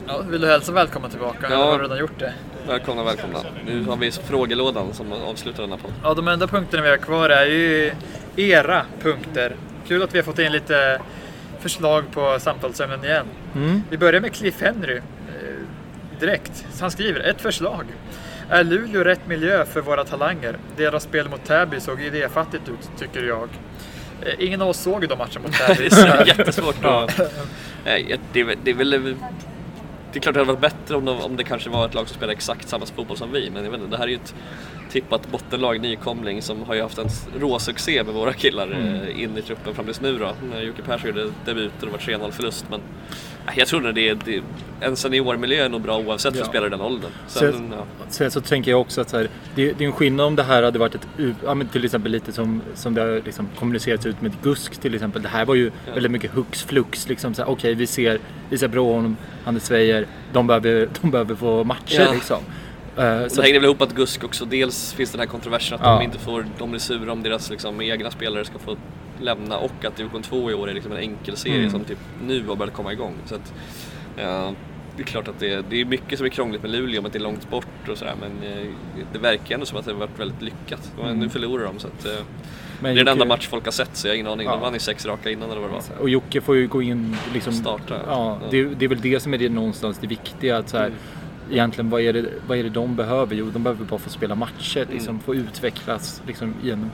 Ja, vill du hälsa välkommen tillbaka? Ja. Eller har du redan gjort det? Välkomna, välkomna. Nu har vi frågelådan som avslutar den här podden. Ja, de enda punkterna vi har kvar är ju era punkter. Kul att vi har fått in lite förslag på samtalsämnen igen. Mm. Vi börjar med Cliff Henry. eh, Direkt. Han skriver ett förslag. Är Luleå rätt miljö för våra talanger? Deras spel mot Täby såg idéfattigt ut, tycker jag. Eh, Ingen av oss såg ju de matchen mot Det så jättesvårt. Nej, det, är väl- det är väl... Det är klart det hade varit bättre om, de, om det kanske var ett lag som spelar exakt samma fotboll som vi, men jag vet inte, det här är ju ett tippat bottenlag, nykomling, som har ju haft en råsuccé med våra killar eh, in i truppen fram tills nu då. När Jocke Persson gjorde debut och det var 3-0 förlust. Men jag tror nog det är, det, en seniormiljö är nog bra oavsett för Ja. spelare i den åldern. Så- Sen, ja. Sen så tänker jag också att här, det, det är en skillnad om det här hade varit ett, ja, till exempel lite som, som det har liksom kommunicerats ut med GUSK till exempel. Det här var ju Ja. väldigt mycket hux flux. Liksom, Okej, vi ser Isak Broholm, Anders Weijer, de behöver, de behöver få matcher liksom. Och så det hänger väl ihop att GUSK också, dels finns den här kontroversen att Ja. de inte får, de blir sura om deras liksom, egna spelare ska få lämna och att division 2 i år är liksom en enkel serie Mm. som typ nu har börjat komma igång. Så att, ja, det är klart att det det är mycket som är krångligt med Luleå, att det är långt bort och sådär men eh, det verkar ändå som att det har varit väldigt lyckat. Mm. Nu förlorar de så att, eh, men det är den enda match folk har sett så jag har ingen aning. Ja. De vann ju sex raka innan eller vad det var. Och Jocke får ju gå in liksom, Starta. Ja, Ja. det, det är väl det som är det någonstans det viktiga. Att så här, Mm. Egentligen vad är, det, vad är det de behöver? Jo, de behöver bara få spela matcher, liksom, Mm. få utvecklas liksom, i en...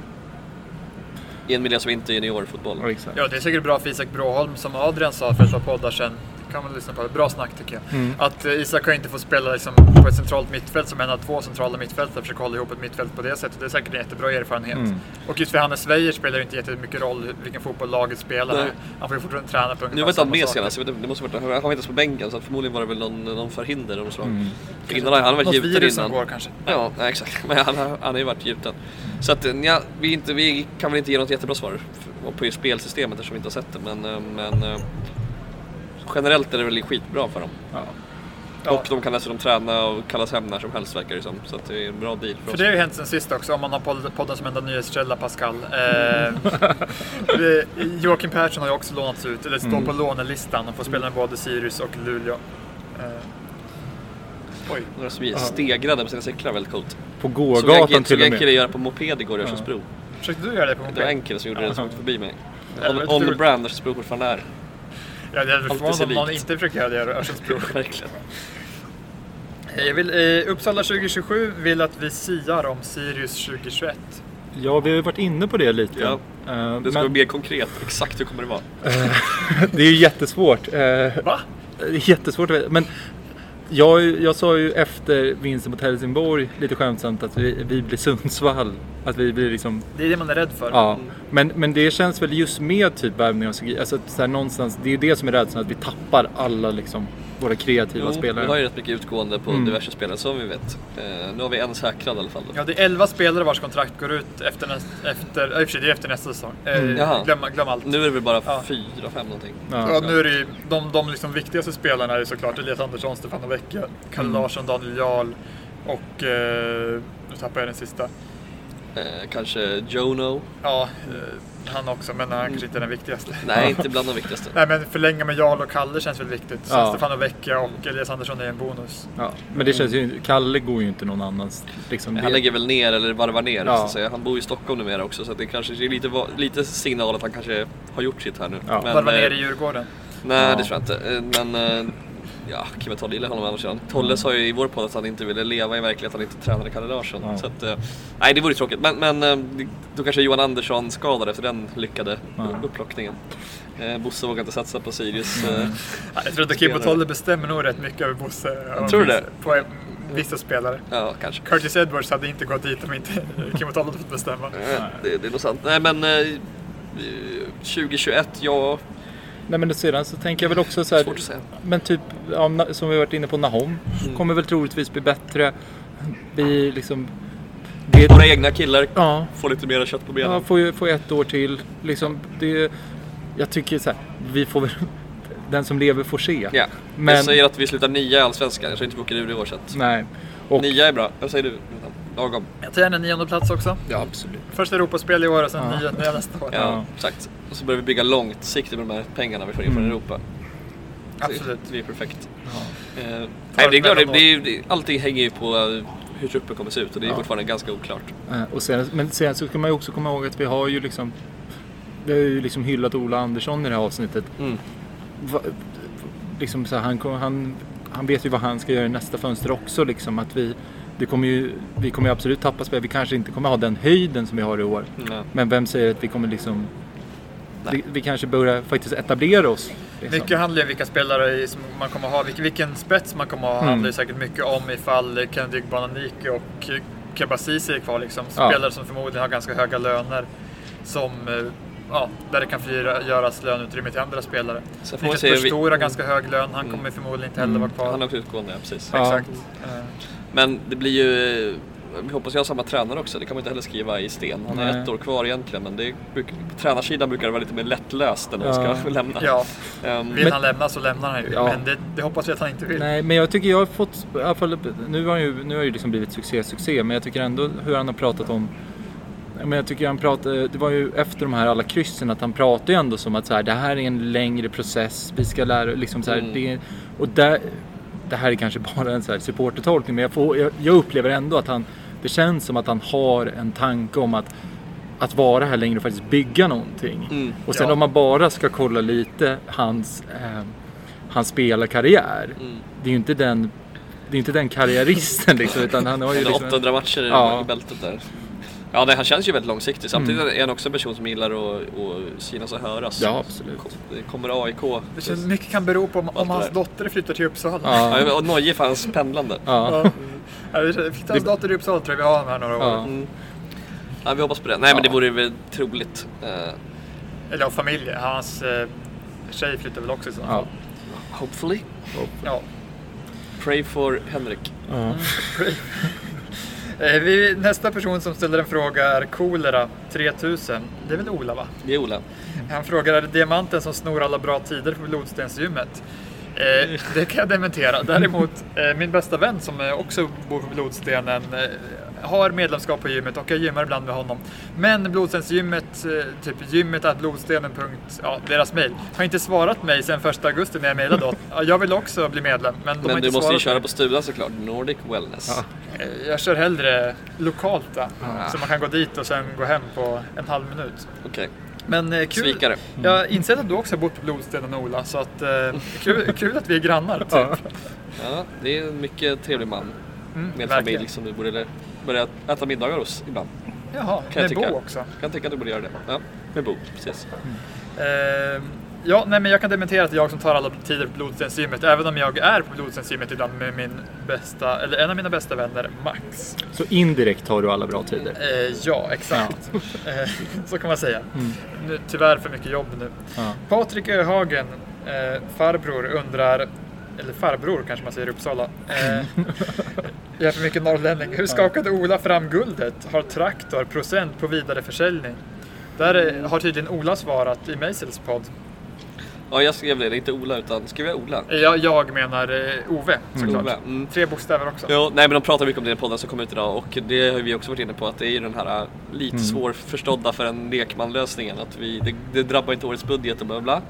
I en miljö som inte är juniorfotboll. Ja, exakt. Ja, det är säkert bra för Isak Broholm, som Adrian sa för ett par poddar sedan. Kan man lyssna på. Bra snack tycker jag. Mm. Att eh, Isak kan inte få spela liksom, på ett centralt mittfält som en av två centrala mittfältare, försöka hålla ihop ett mittfält på det sättet. Det är säkert en jättebra erfarenhet. Mm. Och just för Hannes Weijer spelar det inte jättemycket roll vilken fotboll laget spelar. Nej. Han får ju fortfarande träna på Nu var inte han med senast, det måste varit, han var inte ens på bänken så förmodligen var det väl någon, någon förhinder av något slag. Mm. Innan han, har varit Något gjuten virus som innan. går kanske. Ja, nej, exakt. Men han, har- han har ju varit gjuten. Så att ja, vi, inte, vi kan väl inte ge något jättebra svar på spelsystemet eftersom vi inte har sett det. Men, eh, men eh, generellt är det väl skitbra för dem. Ja. Ja. Och de kan dessutom träna och kallas hem när som helst verkar det som. Så att det är en bra deal för För oss. det har ju hänt sen sist också, om man har podd- podden som enda nyhetskälla, Pascal. Eh, Joakim Persson har ju också lånats ut, eller står Mm. på lånelistan och får spela med både Sirius och Luleå. Eh, oj. Några som är stegrade med sina cyklar väldigt coolt. På Såg jag, gågatan såg till jag och en kille med. göra på moped igår i Örsundsbro. Försökte du göra det på Det var moped? en kille som gjorde det som åkte förbi mig. On, on the brand Örsundsbro fortfarande är. Ja, det hade förvånat om någon inte försöker göra Örsundsbro. Verkligen. Eh, Jag vill, eh, Uppsala 2027 vill att vi siar om Sirius 2021. Ja, vi har ju varit inne på det lite. Ja. Eh, Det ska vara mer konkret. Exakt hur kommer det vara? det är ju jättesvårt. Eh, Va? Det är jättesvårt att veta. Men jag, jag sa ju efter vinsten mot Helsingborg lite skämtsamt att vi, vi blir Sundsvall. Att vi blir liksom, Det är det man är rädd för. ja. Men, men det känns väl just med typ värvning av Sugi, alltså så här, någonstans, det är ju det som är rädslan att vi tappar alla liksom våra kreativa Jo, spelare. vi har ju rätt mycket utgående på Mm. diverse spelare som vi vet. Eh, nu har vi en säkrad i alla fall. Då. Ja, det är 11 spelare vars kontrakt går ut efter, näst, efter, äh, i och för sig, det är efter nästa säsong. Eh, Mm. Jaha. glöm, glöm allt. Nu är det väl bara Ja. fyra, fem någonting. Ja. Ja, nu är det ju, de, de liksom viktigaste spelarna är såklart Elias Andersson, Stefano Vecchia, Kalle Mm. Larsson, Daniel Jarl och... Eh, nu tappar jag den sista. Eh, kanske Jono. Ja, eh, han också, men han kanske inte är den viktigaste. Nej, inte bland de viktigaste. Nej, men förlänga med Jarl och Kalle känns väl viktigt. Ja. Stefano Vecchia och Elias Andersson är en bonus. Ja. Men det känns ju, Kalle går ju inte någon annans. Liksom, Han lägger väl ner eller varvar ner Ja. så att säga. Han bor i Stockholm numera också så det kanske är lite, lite signal att han kanske har gjort sitt här nu. Ja. Men, Varva eh, ner i Djurgården. Nej, Ja. det tror jag inte. Eh, Men eh, ja, Kim Tolle gillar honom andra sidan. Tolle sa ju i vår podd att han inte ville leva i verkligheten, att han inte tränade Kalle Larsson. Ja. Så att, eh, nej, det vore tråkigt. Men, men eh, då kanske Johan Andersson skadad efter den lyckade Ja. upplockningen. Eh, Bosse vågar inte satsa på Sirius. Eh, Ja, Jag tror att Kim och. Tolle bestämmer nog rätt mycket över Bosse. och Tror du vissa- det? På vissa spelare. ja, kanske. Curtis Edwards hade inte gått dit om inte Kim och Tolle hade fått bestämma. Eh, det, det är nog sant. Nej, men eh, 2021, ja, Nej men sedan så tänker jag väl också så här, svårt att säga. Men typ, ja, som vi varit inne på, Nahom Mm. kommer väl troligtvis bli bättre. Vi liksom... Det, Våra egna killar ja, får lite mer kött på benen. ja, får får ett år till. Liksom, det, jag tycker så här, vi får väl... Den som lever får se. Ja. Men- Jag säger att vi slutar nia i Allsvenskan. Jag tror inte vi åker ur i år så att Nej. Och, Nia är bra. Vad säger du? Lagom. Jag tar gärna nionde plats också. ja, absolut. Först Europaspel i år och sen Ja. nionde nästa år. Ja, Ja. exakt. Och så börjar vi bygga långsiktigt med de här pengarna vi får in från Mm. Europa. Absolut. Det blir perfekt. Ja. Eh, nej, det är klart, det, det, är- det, allting hänger ju på eh, hur truppen kommer se ut och det är Ja. fortfarande ganska oklart. Eh, Och sen, men sen så ska man ju också komma ihåg att vi har ju liksom... Vi har ju liksom hyllat Ola Andersson i det här avsnittet. Mm. Va, liksom så här, han, han, han vet ju vad han ska göra i nästa fönster också. Liksom, att vi, det kommer ju, vi kommer ju absolut tappa spel. Vi kanske inte kommer ha den höjden som vi har i år. Ja. Men vem säger att vi kommer liksom... Nej. Vi, vi kanske börjar faktiskt etablera oss. Liksom. Mycket handlar ju om vilka spelare som man kommer ha, vilken, vilken spets man kommer ha Mm. handlar ju säkert mycket om ifall Kennedy Bananiki och Kebasisi är kvar liksom. Ja. Spelare som förmodligen har ganska höga löner. Som, eh, ja, där det kan frigöras löneutrymme till andra spelare. Vi Niklas se. Vi, Burstor har ganska hög lön, han Mm. kommer förmodligen inte heller Mm. vara kvar. han har också utgående, ja, precis. Ja. Exakt. Eh, Men det blir ju... eh, Vi hoppas jag har samma tränare också, det kan man inte heller skriva i sten. Han har Nej. ett år kvar egentligen men det, bruk- på tränarsidan brukar det vara lite mer lättlöst när Ja. ska lämna. Ja, Ehm, vill Men- han lämna så lämnar han ju. Ja. Men det, det hoppas jag att han inte vill. Nej, men jag tycker jag har fått, i alla fall, nu har han ju, nu har ju liksom blivit succé, succé, men jag tycker ändå hur han har pratat om men jag tycker han pratade, det var ju efter de här alla kryssen att han pratade ju ändå som att så här, det här är en längre process, vi ska lära liksom så här, Mm. det, och där, det här är kanske bara en så här supportertolkning men jag, får, jag, jag upplever ändå att han, det känns som att han har en tanke om att, att vara här längre och faktiskt bygga någonting. Mm, och sen ja. om man bara ska kolla lite hans, eh, hans spelarkarriär, mm. det är ju inte den, det är inte den karriäristen liksom, utan han har ju liksom... 800 matcher Ja. i bältet där. Ja, nej, han känns ju väldigt långsiktig. Samtidigt är han också en person som gillar att, att synas och höras. Ja, absolut. Det kommer AIK. Det känns mycket kan bero på om, om hans dotter flyttar till Uppsala. Ja. Ja, och nojig för hans pendlande. Ja. Ja. Flyttar hans dotter till Uppsala tror jag vi har honom här några år. Ja. Mm. Ja, vi hoppas på det. Nej, men det vore väl troligt. Eh, Eller ja, familj. Hans eh, tjej flyttar väl också i sådana Ja. fall. hopefully. Ja. Pray for Henrik. Ja. Eh, vi, nästa person som ställer en fråga är Kolera 3000. Det är väl Ola va? Det är Ola. Han frågar är det diamanten som snor alla bra tider på blodstensgymmet? Eh, det kan jag dementera. Däremot, eh, min bästa vän som eh, också bor på Blodstenen eh, har medlemskap på gymmet och jag gymmar ibland med honom. Men Blodstensgymmet, eh, typ gymmet att blodstenen. Ja, deras mail, har inte svarat mig sedan 1 augusti när jag mejlade åt. Ja, Jag vill också bli medlem, men de har Men inte du måste ju köra mig. på stugan såklart. Nordic Wellness. Ja. Eh, Jag kör hellre lokalt va? Så man kan gå dit och sen gå hem på en halv minut. Okej. Men eh, kul. Svikare. Jag har insett att du också har bott på Blodstenen Ola, så att, eh, kul, kul att vi är grannar. Typ. Ja. Ja, det är en mycket trevlig man. Mm, Med verkligen. familj som du borde börja äta middagar hos ibland. Jaha, Kan jag med tycka. Bo också. Kan tycka att du borde göra det. Ja, med Bo. Precis. Eh, ja, nej, men jag kan dementera att det är jag som tar alla tider på Blodstensgymmet, även om jag är på Blodstensgymmet ibland med min bästa, eller en av mina bästa vänner, Max. Så indirekt har du alla bra tider. Eh, ja, exakt. Eh, så kan man säga. Nu, tyvärr för mycket jobb nu. Ja. Patrik Öhagen, eh, farbror, undrar, eller farbror kanske man säger i Uppsala. Eh, jag är för mycket norrlänning. Hur skakade Ola fram guldet? Har traktor procent på vidareförsäljning? Där eh, har tydligen Ola svarat i Meisels podd. Ja, jag skrev det. Inte Ola, utan skrev jag Ola? Eh, Jag, jag menar eh, Ove såklart. Ove, mm. Tre bokstäver också. Ja, nej men de pratar mycket om det i podden som kom ut idag och det har vi också varit inne på att det är ju den här äh, lite svårförstådda för en lekman-lösningen. Att vi, det, det drabbar inte årets budget och bla bla.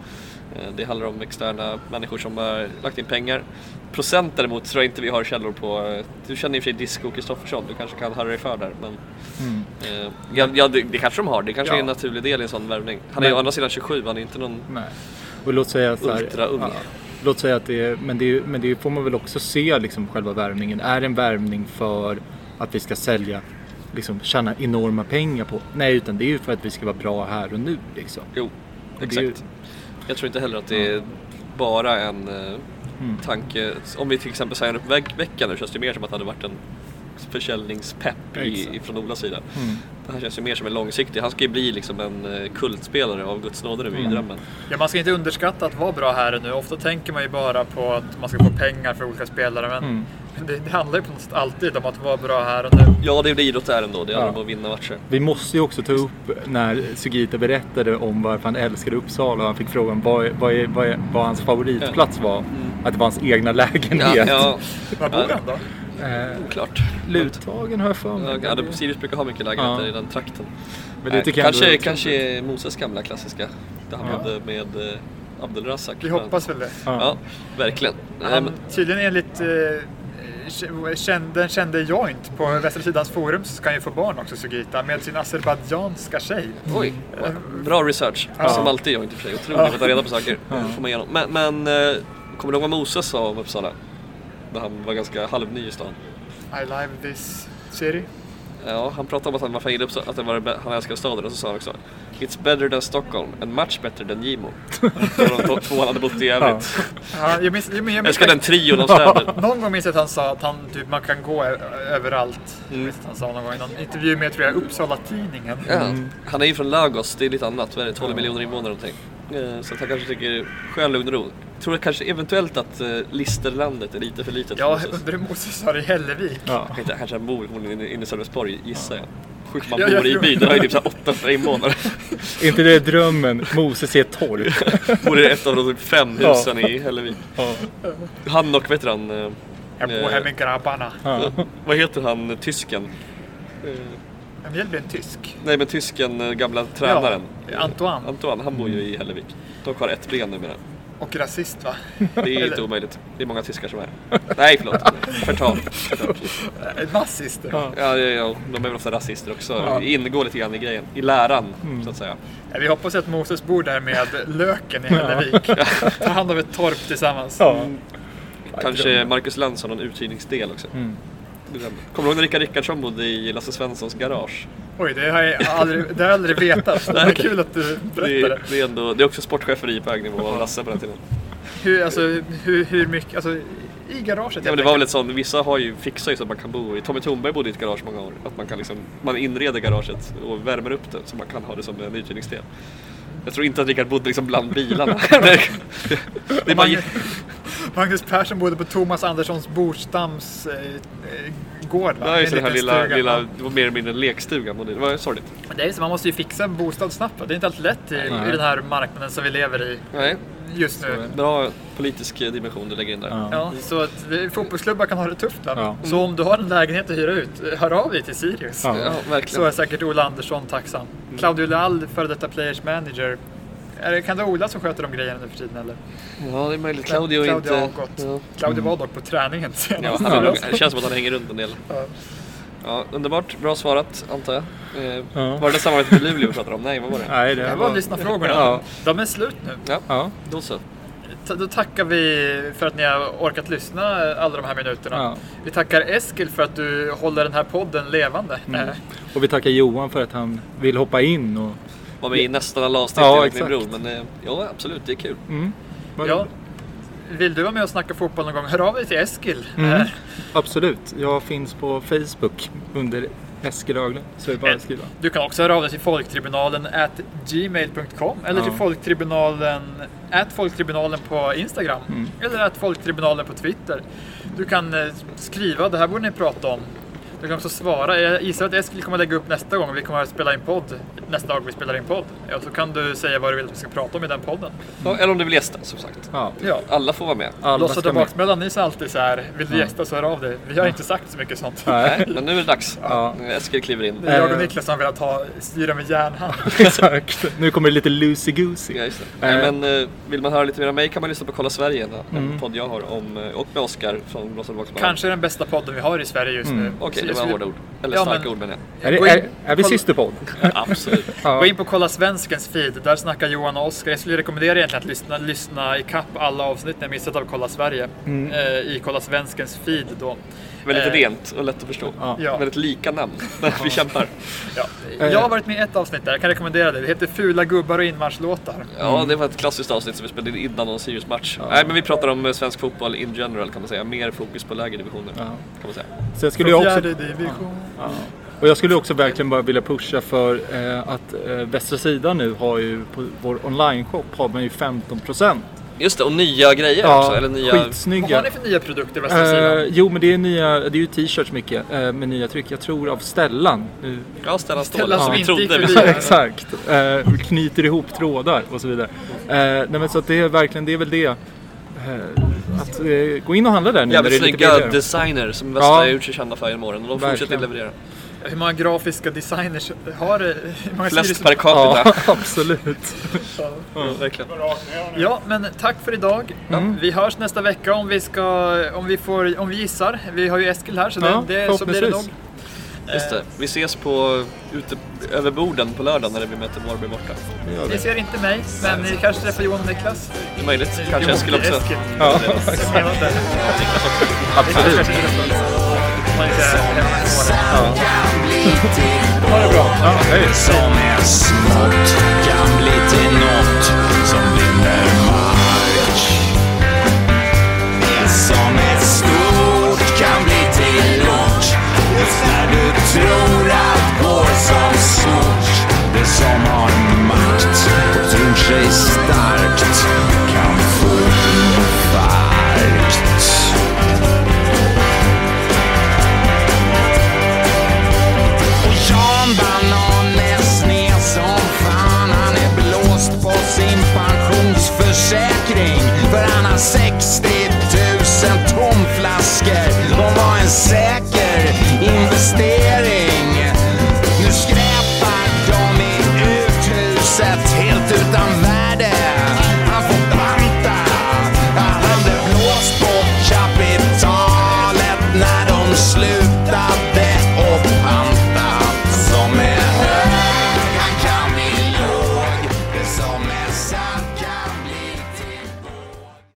Eh, Det handlar om externa människor som har lagt in pengar. Procent däremot tror jag inte vi har källor på. Eh, Du känner i och för sig Disco Kristoffersson, du kanske kan höra dig för där. Men, Mm. eh, ja, ja det, det kanske de har, det kanske Ja. är en naturlig del i en sån värvning. Han är Men- å andra sidan 27, han är inte någon... Nej. Och låt säga så här, Ultraung. Låt säga att det är, men det, men det får man väl också se liksom själva värvningen. Är det en värvning för att vi ska sälja, liksom tjäna enorma pengar på? Nej, utan det är ju för att vi ska vara bra här och nu liksom. Jo, ju- exakt. Jag tror inte heller att det är bara en eh, Mm. tanke. Om vi till exempel signar upp veck- veckan nu känns det mer som att det hade varit en försäljningspepp i, från Olas sida. Mm. Det här känns ju mer som en långsiktig. Han ska ju bli liksom en eh, kultspelare av Guds nåde nu i Mm. drömmen. Ja, man ska inte underskatta att vara bra här nu. Ofta tänker man ju bara på att man ska få pengar för olika spelare, men Mm. det, det handlar ju på något sätt alltid om att vara bra här och nu. Ja, det är det idrott är ändå. Det handlar Ja. om att vinna matcher. Vi måste ju också ta upp när Sugita berättade om varför han älskade Uppsala och han fick frågan vad, vad, är, vad, är, vad hans favoritplats var. Att det var hans egna lägenhet. Ja, ja, Var bor han då? Eh, oklart. Luthagen har jag för mig. Ja, det- Sirius brukar ha mycket lägenheter Ja. i den trakten. Men det Nej, tycker jag kanske, ändå- kanske Moses gamla klassiska. Det han Ja. hade med eh, Abdelrazak. Vi hoppas väl det. Ja, verkligen. Nej, Han, men, tydligen enligt eh, den kände Joint på Västra Sidans forum så ska han ju få barn också, Sugita, med sin azerbajdzjanska tjej. oj, bra research. Ja. Som alltid jag inte för sig. Otroligt att ta reda på saker. Får man igenom. Men, men eh, kommer du ihåg vad Moses sa om Uppsala? När han var ganska halvny i stan. I live this city. Ja, han pratade om att han var fan gillade Uppsala, att det var han älskade staden och så sa han också It's better than Stockholm and much better than Gimo. De två han hade bott i övrigt. Ja, jag minns, jag minns, Jag älskar den trion av städer. Någon gång minns jag att han sa att han, typ, man kan gå överallt. Jag Mm. att han sa någon gång i någon intervju med, tror jag, Uppsala-Tidningen. Ja, han är ju från Lagos, det är lite annat. Vad är det, 12 miljoner invånare någonting. Eh, Så att han kanske tycker skön lugn och ro. Tror jag kanske eventuellt att eh, Listerlandet är lite för litet för Ja, Moses. undrar hur Moses har det i Hällevik. Ja. Han kanske, kanske han bor förmodligen inne i Sölvesborg gissar jag. Sjukt man Ja, bor i byn, har ju typ så här 800 invånare. Inte det drömmen? Moses är ett torp. Bor i ett av de typ fem husen i Hällevik. Ja. Han och, vet du han, eh, Jag bor här med grabbarna. Ja. vad heter han, tysken? En Mjällby är en tysk. Nej men tysken, eh, gamla tränaren. Ja, Antoine. Antoine, han bor ju i Hällevik. Dock har ett ben numera. Och rasist va? Det är inte omöjligt. Det är många tyskar som är. Nej förlåt. Förtal. Förtal. Eh, Nazist. Ja. Ja, ja, ja, de är väl ofta rasister också. Ja. Det ingår lite grann i grejen. I läran, så att säga. Ja, Vi hoppas att Moses bor där med löken i Hällevik. Ta hand om ett torp tillsammans. Ja. Kanske Marcus Lantz har någon uthyrningsdel också. Mm. Kommer du ihåg när Rickard Rickardsson bodde i Lasse Svenssons garage? Oj, det har jag aldrig, det har jag aldrig vetat. Det var kul att du Det berättade. är, det är, ändå, det är också sportcheferi på hög nivå av Lasse på den tiden. Hur, alltså, hur, hur mycket, alltså i garaget Ja, men det var väl ett sånt, vissa har ju fixar ju så att man kan bo i. Tommy Thornberg bodde i ett garage många år. Att man kan liksom, man inreder garaget och värmer upp det så man kan ha det som en uthyrningsdel. Jag tror inte att Rickard bodde liksom bland bilarna. det, bara, Magnus, Persson bodde på Thomas Anderssons Borstams eh, eh, gård va? ja, just det här lilla, stuga. lilla, det var mer eller mindre en lekstuga. Det var sorgligt. Det är så, man måste ju fixa en bostad snabbt va? Det är inte alltid lätt i, i den här marknaden som vi lever i Nej, just nu. bra politisk dimension du lägger in där. Ja. Ja, så att vi- fotbollsklubbar kan ha det tufft? Ja. Så om du har en lägenhet att hyra ut, hör av dig till Sirius. Ja. Ja, Så är säkert Ola Andersson tacksam. Mm. Claudio Lall, före detta Players Manager. Är det, kan det vara Ola som sköter de grejerna nu för tiden eller? Ja, det är möjligt. Claudio, Claudio inte... Ja. Claudio var dock på träningen Ja, senast. han, det känns som att han hänger runt en del. Ja. Underbart. Bra svarat, antar jag. Eh, Ja. Var det det samarbetet med Luleå vi pratade om? Nej, vad var det? Nej, det Det var lyssnarfrågorna. Ja. De är slut nu. Ja, Ja. då så. Då tackar vi för att ni har orkat lyssna alla de här minuterna. Ja. Vi tackar Eskil för att du håller den här podden levande. Mm. Eh, Och vi tackar Johan för att han vill hoppa in och... Var med i nästan alla avsnitt Ja, enligt min bror. exakt. Men eh, ja, absolut, det är kul. Mm. Ja. Vill du vara med och snacka fotboll någon gång? Hör av dig till Eskil. Mm. Eh, Absolut. Jag finns på Facebook under Eskil Öglund. Så är det bara att skriva. Du kan också höra av dig till folktribunalen at gmail.com eller Ja. till folktribunalen at folktribunalen på Instagram Mm. eller at folktribunalen på Twitter. Du kan eh, skriva, det här borde ni prata om. Du kan också svara. Jag gissar att Eskil kommer lägga upp nästa gång. Vi kommer att spela in podd nästa gång vi spelar in podd. Ja, så kan du säga vad du vill att vi ska prata om i den podden. Ja, eller om du vill gästa, som sagt. Ja. Ja. Alla får vara med. Alla Lossade ska med. baksmällan, ni sa alltid så här, vill du gästa så hör av dig. Vi har inte sagt så mycket sånt. Nej. Men nu är det dags. Ja. Eskil kliver in. Det är jag och Eh. Niklas som vill ha ta, styra med järnhand. Exakt. Nu kommer det lite loosey-goosey. Ja, just det. Eh. men eh, vill man höra lite mer om mig kan man lyssna på Kolla Sverige, en Mm. podd jag har om, och med Oskar från Baksmallan. Kanske den bästa podden vi har i Sverige just Mm. nu. Okej, Så det var skulle- hårda ord. Eller Ja, starka men- ord menar jag. Är, det, är, är vi kolla- systerpodd? Absolut. Ja. Gå in på Kolla Svenskens feed, där snackar Johan och Oskar. Jag skulle rekommendera egentligen att lyssna, lyssna i kapp alla avsnitt ni har missat av Kolla Sverige. Mm. Eh, I Kolla Svenskens feed då. Väldigt Eh, rent och lätt att förstå. Ja. Ja. Väldigt lika namn. Vi kämpar. Ja. Eh. Jag har varit med i ett avsnitt där, jag kan rekommendera det. Det heter Fula gubbar och inmarschlåtar. Ja, det var ett klassiskt avsnitt som vi spelade in innan någon Sirius-match. Nej, men vi pratar om eh, svensk fotboll in general kan man säga. Mer fokus på lägre divisioner. Ja. Kan man säga. Sen skulle jag också... Fjärde division. Ja. Och jag skulle också verkligen bara vilja pusha för eh, att eh, Västra Sidan nu har ju på vår online-shop har man ju 15% Just det, och nya grejer också. Eller nya... Vad har skitsnygga. ni för nya produkter Västra sidan? Eh, jo men det är nya, det är ju t-shirts mycket eh, med nya tryck. Jag tror av Stellan. Nu, Ja, Stellan Ståhl. Stellan som vi inte gick trodde. förbi. Ja. Exakt. Eh, knyter ihop trådar och så vidare. Eh, nej men så att det är verkligen, det är väl det. Att gå in och handla där nu Jävligt när det är snygga designers som Västra Ja. har gjort sig kända för genom åren. Och de fortsätter leverera. Hur många grafiska designers har många Flest per Ja, capita. absolut. Ja, verkligen. Ja, men tack för idag. Mm. Vi hörs nästa vecka om vi ska, om vi får, om vi gissar. Vi har ju Eskil här så, Ja, det, det, så blir det nog. Just det. Vi ses på, ute över borden på lördag när vi möter Varberg borta. Det Ni vi. ser inte mig, men ni kanske träffar Johan och Niklas. Det är möjligt. Kanske Eskil också. Ja, inte. absolut. Man inte är Ha det bra. Ja, hej. som är smått kan bli till något som vinner mark. Det som är stort kan bli till något just när du tror allt går som smått. Det som har makt och tror sig starkt 60 000 tomflaskor. De var en säker investering.